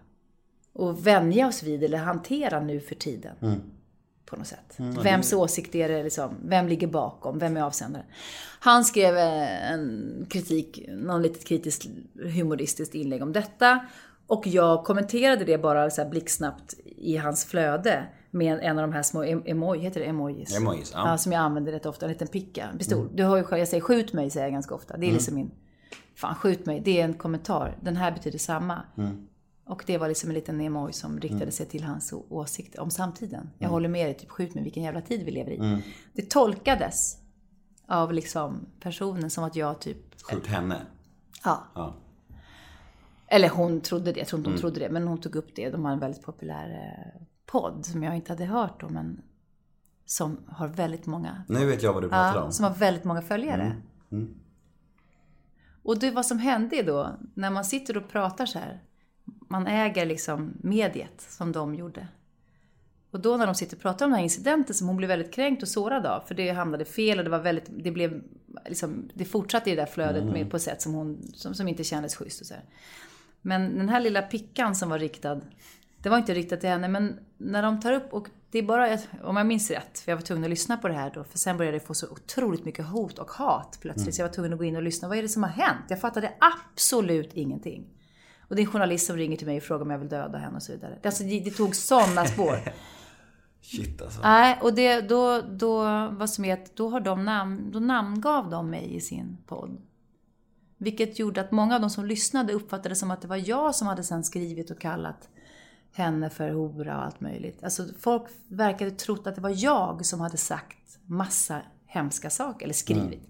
Och vänja oss vid eller hantera nu för tiden. På något sätt. Vems åsikt är det liksom? Vem ligger bakom? Vem är avsändaren? Han skrev eh, en kritik, någon litet kritiskt humoristiskt inlägg om detta. Och jag kommenterade det bara så här blixtsnabbt i hans flöde. Med en av de här små em- emoj, heter det emojis? Emojis, ja. ja. Som jag använder rätt ofta, en liten picka, en pistol. Du har ju själv, jag säger skjut mig, säger jag ganska ofta. Det är liksom min, fan skjut mig, det är en kommentar. Den här betyder samma. Och det var liksom en liten emoj som riktade sig till hans åsikt om samtiden. Jag håller med dig, typ skjut mig, vilken jävla tid vi lever i. Det tolkades av liksom personen som att jag typ, Skjut henne. ja. Ja. Eller hon trodde det, jag tror inte hon trodde det, men hon tog upp det. De har en väldigt populär eh, podd som jag inte hade hört om, men som har väldigt många Nu vet jag vad du pratar Ja, om. som har väldigt många följare. Och det vad som hände då, när man sitter och pratar så här. Man äger liksom mediet som de gjorde. Och då när de sitter och pratar om den här incidenten som hon blev väldigt kränkt och sårad av. För det hamnade fel och det var väldigt, det blev liksom, det fortsatte i det där flödet med, på ett sätt som hon, som, som inte kändes schysst och så här. Men den här lilla pickan som var riktad, det var inte riktat till henne, men när de tar upp och det är bara, om jag minns rätt, för jag var tvungen att lyssna på det här då, för sen började jag få så otroligt mycket hot och hat plötsligt, så jag var tvungen att gå in och lyssna. Vad är det som har hänt? Jag fattade absolut ingenting. Och det är en journalist som ringer till mig och frågar om jag vill döda henne och så vidare. Det, alltså, det, det tog sådana spår. Shit alltså. Nej, och det, då, då, vad som är att då har de namn, då namngav de mig i sin podd. Vilket gjorde att många av de som lyssnade uppfattade det som att det var jag som hade sen skrivit och kallat henne för hora och allt möjligt. Alltså folk verkade trott att det var jag som hade sagt massa hemska saker, eller skrivit.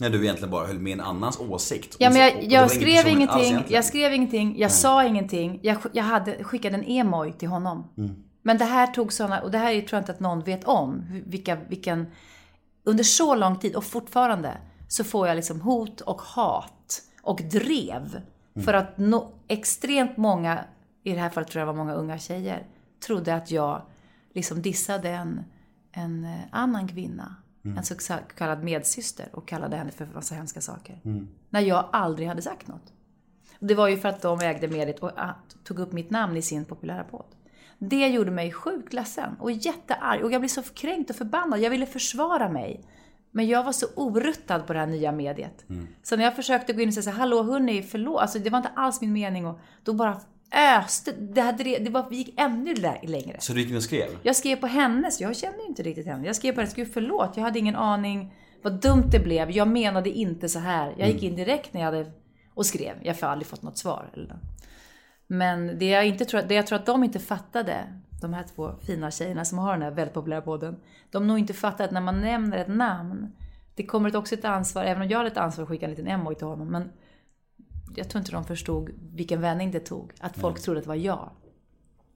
När du egentligen bara höll med en annans åsikt. Ja, men jag, jag ingen skrev ingenting, jag skrev ingenting, jag sa ingenting. Jag, jag hade, skickade en emoj till honom. Mm. Men det här tog såna, och det här är- tror jag inte att någon vet om, vilka, vilken, under så lång tid och fortfarande så får jag liksom hot och hat och drev. Mm. För att no, extremt många, i det här fallet tror jag var många unga tjejer, trodde att jag liksom dissade en, en eh, annan kvinna. En så kallad medsyster och kallade henne för massa hemska saker. När jag aldrig hade sagt något. Det var ju för att de ägde mediet och ah, tog upp mitt namn i sin populära podd. Det gjorde mig sjukt ledsen och jättearg. Och jag blev så kränkt och förbannad. Jag ville försvara mig. Men jag var så oruttad på det här nya mediet. Så när jag försökte gå in och säga så här, hallå hörni, förlåt. Alltså det var inte alls min mening. Och då bara öste. Det, hade, det, det bara gick ännu lä- längre. Så du gick in och skrev? Jag skrev på hennes, jag kände ju inte riktigt henne. Jag skrev på hennes, gud förlåt, jag hade ingen aning vad dumt det blev. Jag menade inte så här. Jag gick in direkt när jag hade, och skrev. Jag har aldrig fått något svar. Eller. Men det jag, inte tror, det jag tror att de inte fattade, de här två fina tjejerna som har den här väldigt populära podden. De nog inte fattade att när man nämner ett namn, det kommer också ett ansvar, även om jag hade ett ansvar att skicka en liten emoj till honom. Men jag tror inte de förstod vilken vändning det tog. Att folk trodde att det var jag.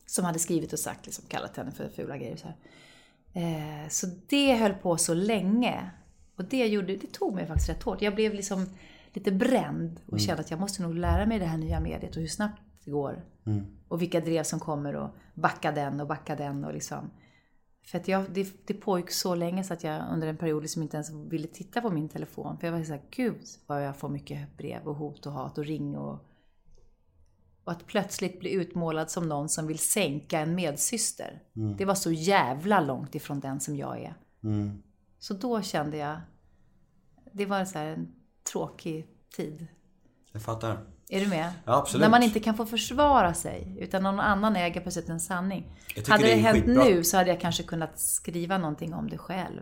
Som hade skrivit och sagt, liksom, kallat henne för fula grejer. Så. Eh, så det höll på så länge. Och det, gjorde, det tog mig faktiskt rätt hårt. Jag blev liksom lite bränd och kände att jag måste nog lära mig det här nya mediet och hur snabbt det går. Och vilka drev som kommer och backa den och backa den och liksom. För att jag, det, det pågick så länge så att jag under en period liksom inte ens ville titta på min telefon. För jag var såhär, gud vad jag får mycket brev och hot och hat och ring och... Och att plötsligt bli utmålad som någon som vill sänka en medsyster. Det var så jävla långt ifrån den som jag är. Så då kände jag, det var så en tråkig tid. Jag fattar. Är du med? Ja, absolut. När man inte kan få försvara sig, utan någon annan äger plötsligt en sanning. Hade det, det hänt skitbra. nu så hade jag kanske kunnat skriva någonting om det själv.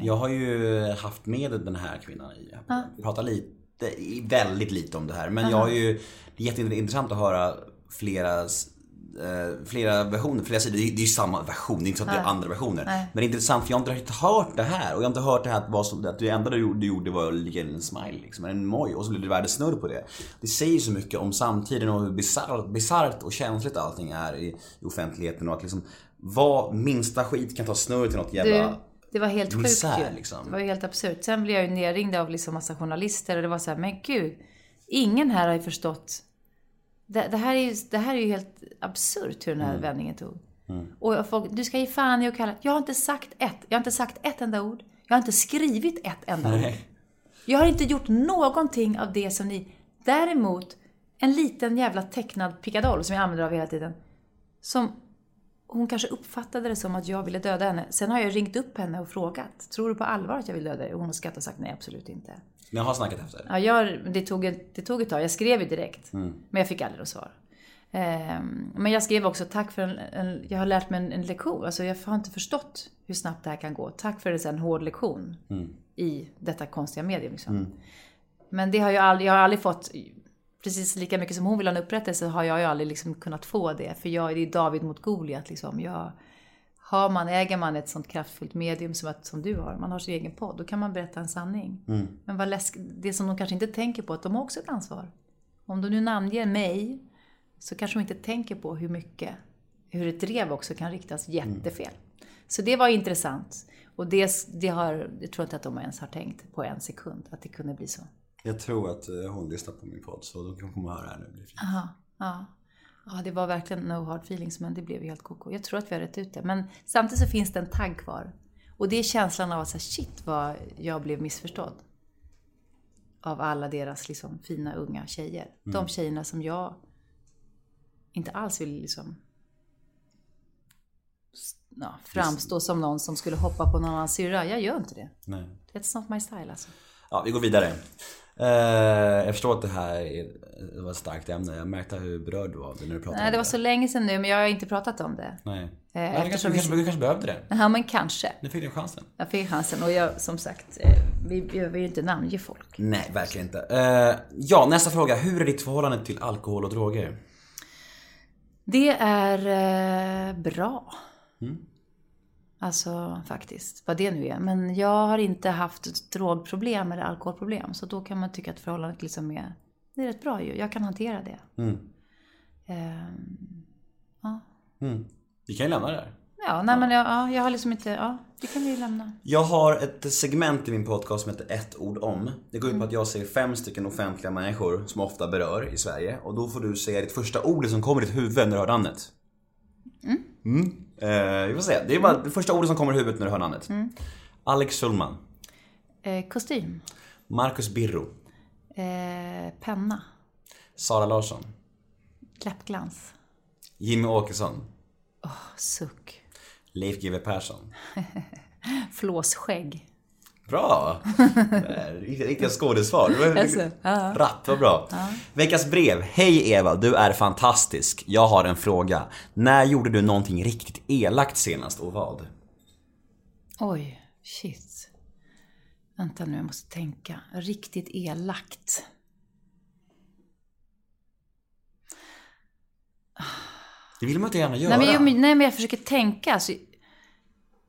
Jag har ju haft med den här kvinnan i. Vi pratar lite, väldigt lite om det här. Men jag har ju, det är jätteintressant att höra flera, eh, flera versioner, flera sidor. Det är det är ju samma version, det är inte så att det är andra versioner. Men det är intressant för jag har inte riktigt hört det här. Och jag har inte hört det här att, vad som, att det enda du gjorde, du gjorde var att lägga in en smile liksom, en moj. Och så blev det världens snurr på det. Det säger så mycket om samtiden och hur bisarrt, bisarrt och känsligt allting är i, i offentligheten. Och att liksom, vad minsta skit kan ta snurr till något jävla... Du, det var helt sjukt ju. liksom. Det var ju helt absurt. Sen blev jag ju nerringd av liksom massa journalister och det var så här, men gud. Ingen här har ju förstått. Det, det, här, är ju, det här är ju helt absurt hur den Mm. här vändningen tog. Och folk, du ska ge fan i att kalla... Jag har inte sagt ett. Jag har inte sagt ett enda ord. Jag har inte skrivit ett enda ord. Nej. Jag har inte gjort någonting av det som ni... Däremot, en liten jävla tecknad pickadoll som jag använder av hela tiden. Som hon kanske uppfattade det som att jag ville döda henne. Sen har jag ringt upp henne och frågat. Tror du på allvar att jag vill döda dig? Och hon har skrattat och sagt nej, absolut inte. Men jag har snackat efter. Ja, jag, det, tog ett, det tog ett tag. Jag skrev ju direkt. Men jag fick aldrig något svar. Ehm, men jag skrev också tack för en, en jag har lärt mig en, en lektion. Alltså jag har inte förstått hur snabbt det här kan gå. Tack för en hård lektion i detta konstiga medium. Liksom. Men det har jag aldrig, jag har aldrig fått, precis lika mycket som hon vill ha en upprättelse har jag ju aldrig liksom kunnat få det. För jag, det är David mot Goliat liksom. Jag, har man, äger man ett sånt kraftfullt medium som, att, som du har, man har sin egen podd, då kan man berätta en sanning. Men vad läsk, det som de kanske inte tänker på, att de har också ett ansvar. Om de nu namnger mig, så kanske de inte tänker på hur mycket, hur ett drev också kan riktas jättefel. Så det var intressant. Och det, det har, jag tror inte att de ens har tänkt på en sekund, att det kunde bli så. Jag tror att eh, hon lyssnar på min podd så då kan hon komma höra här nu. Aha, ja. Ja, det var verkligen no hard feelings, men det blev helt koko. Jag tror att vi har rätt ut det. Men samtidigt så finns det en tagg kvar. Och det är känslan av att säga shit vad jag blev missförstådd. Av alla deras liksom fina unga tjejer. De tjejerna som jag inte alls vill liksom ja, framstå som någon som skulle hoppa på någon annan syrra. Jag gör inte det. Nej. That's not my style alltså. Ja, vi går vidare. Eh, jag förstår att det här var ett starkt ämne. Jag märkte hur berörd du var när du pratade Nej, det var så länge sedan nu, men jag har inte pratat om det. Nej. Eh, du, kanske, vi- kanske, kanske behövde det. Ja, men kanske. Nu fick du chansen. Jag fick chansen och jag, som sagt, eh, vi behöver ju inte namnge folk. Nej, verkligen inte. Ja, nästa fråga. Hur är ditt förhållande till alkohol och droger? Det är bra. Alltså faktiskt, vad det nu är. Men jag har inte haft drogproblem eller alkoholproblem. Så då kan man tycka att förhållandet liksom är, det är rätt bra ju. Jag kan hantera det. Ehm, ja. Mm. Vi kan ju lämna det här. Ja, nej men jag, ja, jag har liksom inte, ja, det kan vi ju lämna. Jag har ett segment i min podcast som heter ett ord om. Det går ut Mm. på att jag säger fem stycken offentliga människor som ofta berör i Sverige. Och då får du säga ditt första ord som kommer i ditt huvud när du hör namnet. Mm. Eh, vi får se. Det är bara det första ordet som kommer i huvudet när du hör namnet. Mm. Alex Schulman. Eh, kostym. Marcus Birro. Eh, penna. Sara Larsson. Läppglans. Jimmy Åkesson. Suck. Leif GW Persson. Flåsskägg. Bra! Eh, Riktiga skådesvar. Alltså. Rapp, vad bra. Veckans brev. Hej Eva, du är fantastisk. Jag har en fråga. När gjorde du någonting riktigt elakt senast och vad? Oj, shit. Vänta nu, jag måste tänka. Riktigt elakt. Det vill man inte gärna göra. Nej men, jag, nej, men jag försöker tänka. Alltså,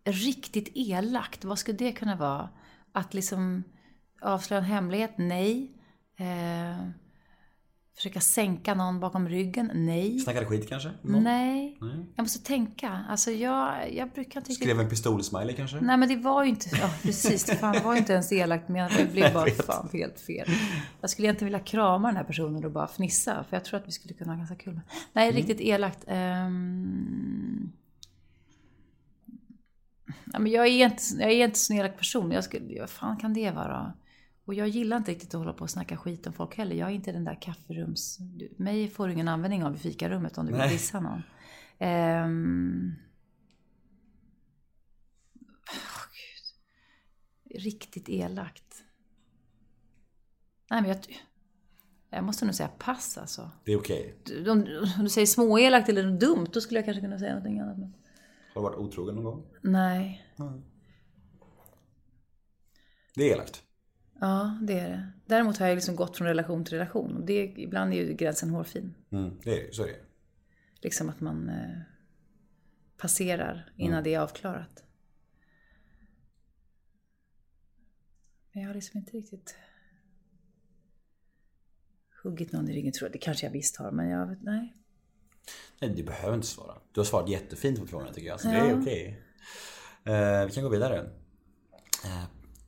riktigt elakt, vad skulle det kunna vara? Att liksom avslöja en hemlighet? Nej. Eh, Försöka sänka någon bakom ryggen? Nej. Snackade skit kanske? Någon? Nej. Jag måste tänka. Alltså jag, jag brukar inte. Skrev en pistolsmiley kanske? Nej men det var ju inte, ja precis, fan, det var ju inte ens elakt menat. Det blev bara fan helt fel. Jag skulle egentligen vilja krama den här personen och bara fnissa. För jag tror att vi skulle kunna ha ganska kul. Nej, riktigt elakt. Ehm... Ja, men jag, är inte, jag är inte så en elak person. Jag skulle, vad fan kan det vara? Och jag gillar inte riktigt att hålla på och snacka skit om folk heller. Jag är inte den där kafferums... Du, mig får du ingen användning av i fikarummet om du vill dissa någon. Ehm... Åh, Gud. Riktigt elakt. Nej men jag... Jag måste nog säga pass alltså. Det är okej. Du- Om, om du säger småelakt eller dumt, då skulle jag kanske kunna säga någonting annat. Men... Har du varit otrogen någon gång? Nej. Det är elakt. Ja, det är det. Däremot har jag liksom gått från relation till relation. Och det, ibland är ju gränsen hårfin. Mm, det är, så är det. Liksom att man eh, passerar innan det är avklarat. Men jag har liksom inte riktigt huggit någon i ryggen. Tror jag. Det kanske jag visst har, men jag vet, nej. Nej, du behöver inte svara. Du har svarat jättefint på frågorna tycker jag. Så det är okej. Eh, vi kan gå vidare. Eh,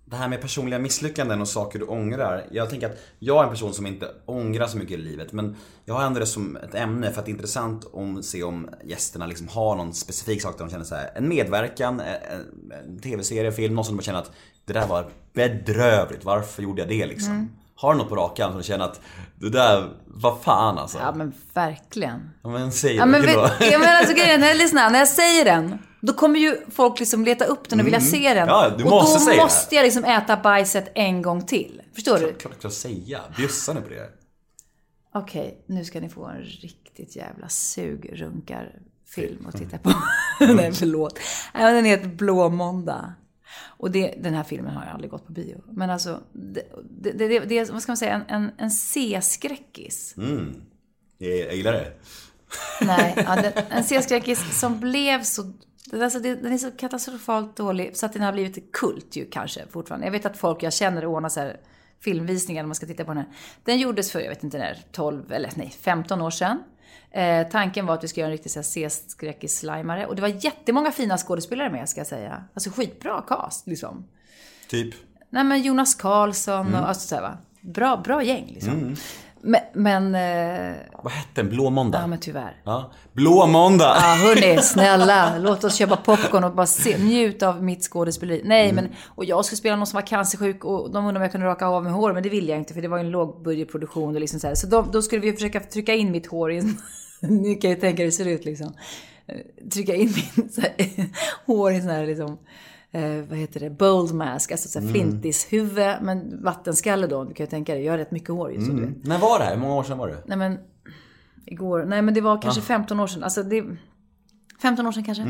det här med personliga misslyckanden och saker du ångrar. Jag tänker att jag är en person som inte ångrar så mycket i livet. Men jag har ändå det som ett ämne för att det är intressant att se om gästerna liksom har någon specifik sak där de känner så här, En medverkan, en, en- tv-serie, film, något som de känner att det där var bedrövligt. Varför gjorde jag det liksom? Har du något på rakan som du känner att det där, vad fan alltså? Ja, men verkligen. Ja, men säg Ja men, då? ja, men alltså grejen är, lyssna, när jag säger den, då kommer ju folk liksom leta upp den och vilja se den. Mm. Ja, du och måste då säga måste jag liksom äta bajset en gång till. Förstår du? Klart jag säga. Bjussa nu på det. Okej, nu ska ni få en riktigt jävla sugrunkarfilm att titta på. Nej, förlåt. Nej, Den heter Blå måndag. Och det, den här filmen har jag aldrig gått på bio. Men alltså, det, det, det, är, vad ska man säga, en, en, en C-skräckis. Jag, jag gillar det. Nej, ja, den, en C-skräckis som blev så... Alltså, den är så katastrofalt dålig så att den har blivit kult ju kanske fortfarande. Jag vet att folk jag känner ordnar så här filmvisningar när man ska titta på den här. Den gjordes för, jag vet inte när, 12 eller nej, 15 år sedan. Eh, tanken var att vi skulle göra en riktig så här C-skräckis-slimare. Och det var jättemånga fina skådespelare med ska jag säga. Alltså skitbra cast liksom. Typ. Nej men Jonas Karlsson och alltså så här, va. Bra, bra gäng liksom. Men, men, eh, Vad hette den? Blå måndag? ja men tyvärr. Ja. Blå måndag! Ja, hörni, snälla, låt oss köpa popcorn och bara se, njut av mitt skådespeleri. Nej, men, och jag skulle spela någon som var cancersjuk och de undrade om jag kunde raka av mig hår, men det ville jag inte för det var ju en lågbudgetproduktion och liksom så här. Så då, då skulle vi försöka trycka in mitt hår i en, ni kan ju tänka hur det ser ut liksom. Eh, Trycka in här, hår i en sån här liksom, eh, vad heter det, bold mask, alltså så här flintishuvud, men vattenskalle då, du kan ju tänka dig, jag har rätt mycket hår ju, så du vet. När var det här? Hur många år sedan var det? Nej men, igår. Nej men det var kanske 15 år sedan. Alltså det... 15 år sedan kanske.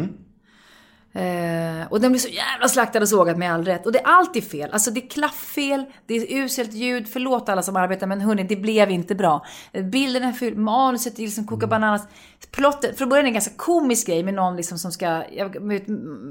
Eh, och den blir så jävla slaktad och sågad med all rätt. Och det är alltid fel. Alltså det är klafffel, det är uselt ljud. Förlåt alla som arbetar men hörni, det blev inte bra. Bilden är ful, manuset är liksom koka bananas. Plotten, för början är en ganska komisk grej med någon liksom som ska, jag vet,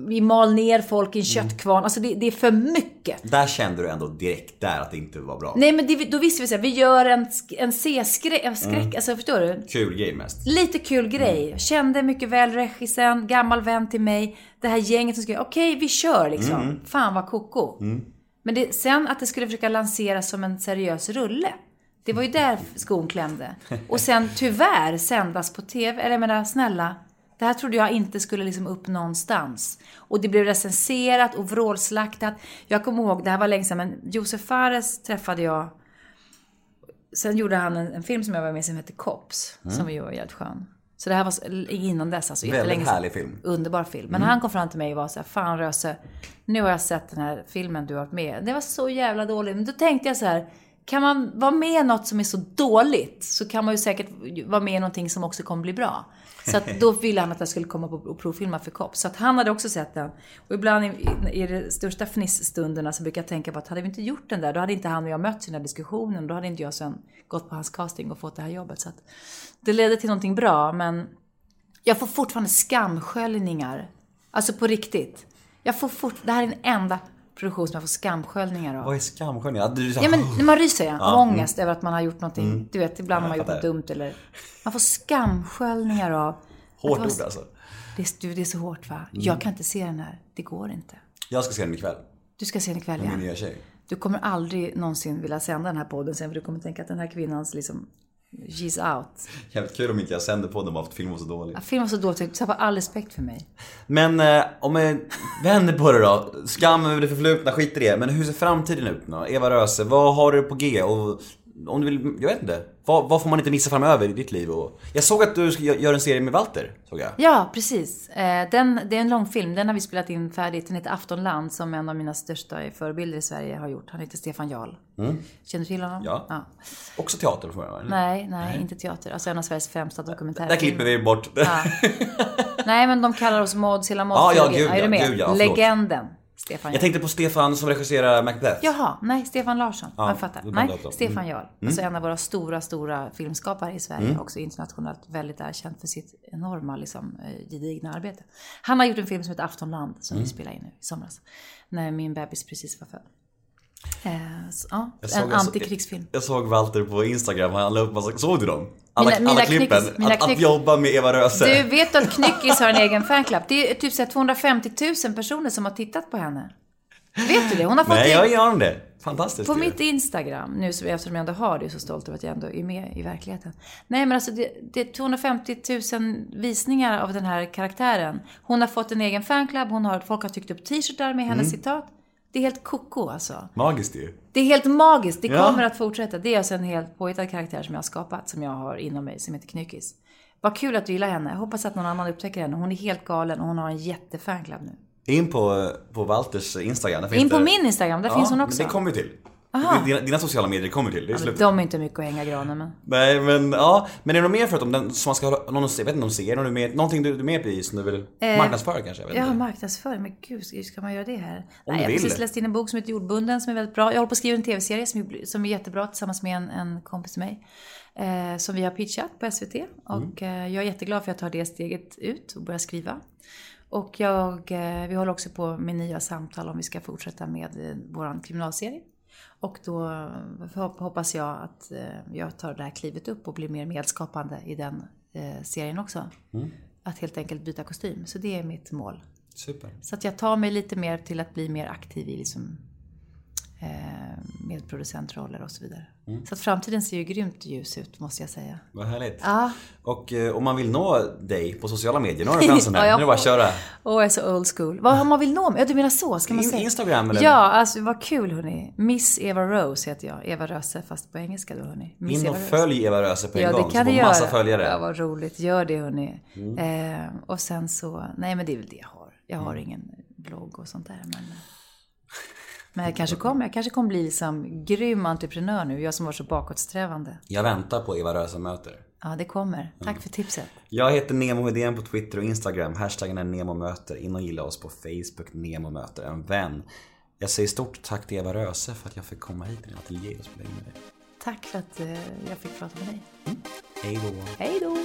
vi mal ner folk i en köttkvarn. Alltså det, det är för mycket. Där kände du ändå direkt där att det inte var bra. Nej men det, då visste vi så här, vi gör en, en C-skräck, skräck, alltså förstår du? Kul grej mest. Lite kul grej. Kände mycket väl regissören, gammal vän till mig. Det här gänget som skrev, okej vi kör liksom. Fan vad koko. Men det, sen att det skulle försöka lanseras som en seriös rulle. Det var ju där skon klämde. Och sen tyvärr sändas på TV. Eller jag menar, snälla. Det här trodde jag inte skulle liksom upp någonstans. Och det blev recenserat och vrålslaktat. Jag kommer ihåg, det här var länge sedan, men Josef Fares träffade jag Sen gjorde han en, en film som jag var med i som heter Cops. Som vi var jävligt skön. Så det här var innan dess, alltså jättelänge sedan. härlig film. Mm. Underbar film. Men han kom fram till mig och var så här, fan Röse, nu har jag sett den här filmen du har varit med. Det var så jävla dålig. Men då tänkte jag så här, kan man vara med i något som är så dåligt så kan man ju säkert vara med i någonting som också kommer bli bra. Så att då ville han att jag skulle komma och provfilma för Kopp. Så att han hade också sett den. Och ibland i, i, i de största fnisstunderna så brukar jag tänka på att hade vi inte gjort den där, då hade inte han och jag mötts i den här diskussionen. Då hade inte jag sen gått på hans casting och fått det här jobbet. Så att det ledde till någonting bra, men jag får fortfarande skamsköljningar. Alltså på riktigt. Jag får fort, det här är den enda produktion som jag får skamsköljningar av. Vad är skamsköljning? Ja, du, Ja men när man ryser ja, av mm. ångest över att man har gjort någonting. Du vet, ibland har man gjort något dumt eller... Man får skamsköljningar av... Hårt ord alltså. Det är, du, det är så hårt va? Mm. Jag kan inte se den här. Det går inte. Jag ska se den ikväll. Du ska se den ikväll Med min ja. nya tjej. Du kommer aldrig någonsin vilja sända den här podden sen för du kommer tänka att den här kvinnans liksom... She's out. Jävligt kul om inte jag sänder på bara för att filmen var så dålig. Ja, Filmen var så dåligt, du tappar all respekt för mig. Men eh, om vi vänder på det då. Skam över det förflutna, skit i det. Men hur ser framtiden ut nu? Eva Röse, vad har du på G? Och om du vill, jag vet inte. Vad, vad får man inte missa framöver i ditt liv? Och, jag såg att du ska gö- göra en serie med Walter, såg jag. Ja, precis. Eh, Den, det är en långfilm. Den har vi spelat in färdigt. Den heter Aftonland som en av mina största förebilder i Sverige har gjort. Han heter Stefan Jarl. Känner du till honom? Mm. Ja. Också teater jag va? eller? Nej, nej, inte teater. Alltså en av Sveriges främsta dokumentärer. Där klipper vi bort. Ja. Nej, men de kallar oss Mods, hela Mods. Ja, ja, gud, är ja, du med? gud, ja. Legenden. Stefan Jag tänkte på Stefan som regisserar Macbeth. Jaha, nej, Stefan Larsson. Ja, jag fattar. Nej, dem. Stefan Jarl. Alltså en av våra stora, stora filmskapare i Sverige. Mm. Också internationellt väldigt erkänd för sitt enorma, liksom, eh, gedigna arbete. Han har gjort en film som heter Aftonland, som Mm. vi spelade in nu i somras. När min bebis precis var född. Eh, så, ja, Jag såg- en jag antikrigsfilm. Jag såg Walter på Instagram, han la upp massa, såg du dem? Alla, Mina- mina alla klippen. knyckis- mina att, att jobba med Eva Röse. Du vet att Knyckis har en egen fanclub? Det är typ så här 250 000 personer som har tittat på henne. Vet du det? Hon har fått Nej, det- jag gör om det. Fantastiskt På ju. mitt Instagram, nu eftersom jag ändå har det, är jag så stolt över att jag ändå är med i verkligheten. Nej men alltså det, det är 250 000 visningar av den här karaktären. Hon har fått en egen fanclub, hon har, folk har tryckt upp t-shirtar med hennes citat. Det är helt koko alltså. Magiskt ju. Det är helt magiskt, det Ja. kommer att fortsätta. Det är alltså en helt påhittad karaktär som jag har skapat, som jag har inom mig, som heter Knyckis. Vad kul att du gillar henne. Jag hoppas att någon annan upptäcker henne. Hon är helt galen och hon har en jättefanclub nu. In på, på Walters Instagram. In på min Instagram, där finns hon också. Det kommer vi till. Dina, dina sociala medier kommer till. Det är Ja, de är inte mycket att hänga granen med. Nej men ja, men är det något mer förutom den som man ska hålla, någon, jag vet inte om ser, någon mer, någonting du, du är med på som du vill marknadsföra kanske? Jag vet Ja, marknadsföring. Men gud, ska man göra det här? Om Nej, jag har precis läst in en bok som heter Jordbunden som är väldigt bra. Jag håller på att skriva en tv-serie som, är- som är jättebra tillsammans med en, en kompis till mig. Eh, som vi har pitchat på SVT. Och eh, jag är jätteglad för att jag tar det steget ut och börjar skriva. Och jag, eh, vi håller också på med nya samtal om vi ska fortsätta med eh, vår kriminalserie. Och då hoppas jag att eh, jag tar det här klivet upp och blir mer medskapande i den eh, serien också. Att helt enkelt byta kostym. Så det är mitt mål. Super. Så att jag tar mig lite mer till att bli mer aktiv i liksom, med producentroller och så vidare. Så att framtiden ser ju grymt ljus ut måste jag säga. Vad härligt. Ja. Och eh, om man vill nå dig på sociala medier, nu har du chansen här. Ja, jag Nu är det bara att köra. Åh, jag är så old school. Vad om man vill nå mig? Ja, du menar så? Ska man In- säga? Instagram eller? Ja, alltså vad kul hörni. Miss Eva Rose heter jag. Eva Röse fast på engelska då hörni. Miss In Eva och Rose. följ Eva Röse på en Ja, gång. det så kan du massa göra. följare. Ja, vad roligt. Gör det hörni. Mm. Eh, och sen så, nej men det är väl det jag har. Jag har ingen blogg och sånt där. Men, men jag kanske kommer, jag kanske kommer bli som grym entreprenör nu. Jag som var så bakåtsträvande. Jag väntar på Eva Röse möter. Ja, det kommer. Mm. Tack för tipset. Jag heter Nemo Hedén på Twitter och Instagram. Hashtaggen är NEMOMÖTER. In och gilla oss på Facebook, Nemo möter en vän. Jag säger stort tack till Eva Röse för att jag fick komma hit till din ateljé och spela in med dig. Tack för att eh, jag fick prata med dig. Hej då! Hej då!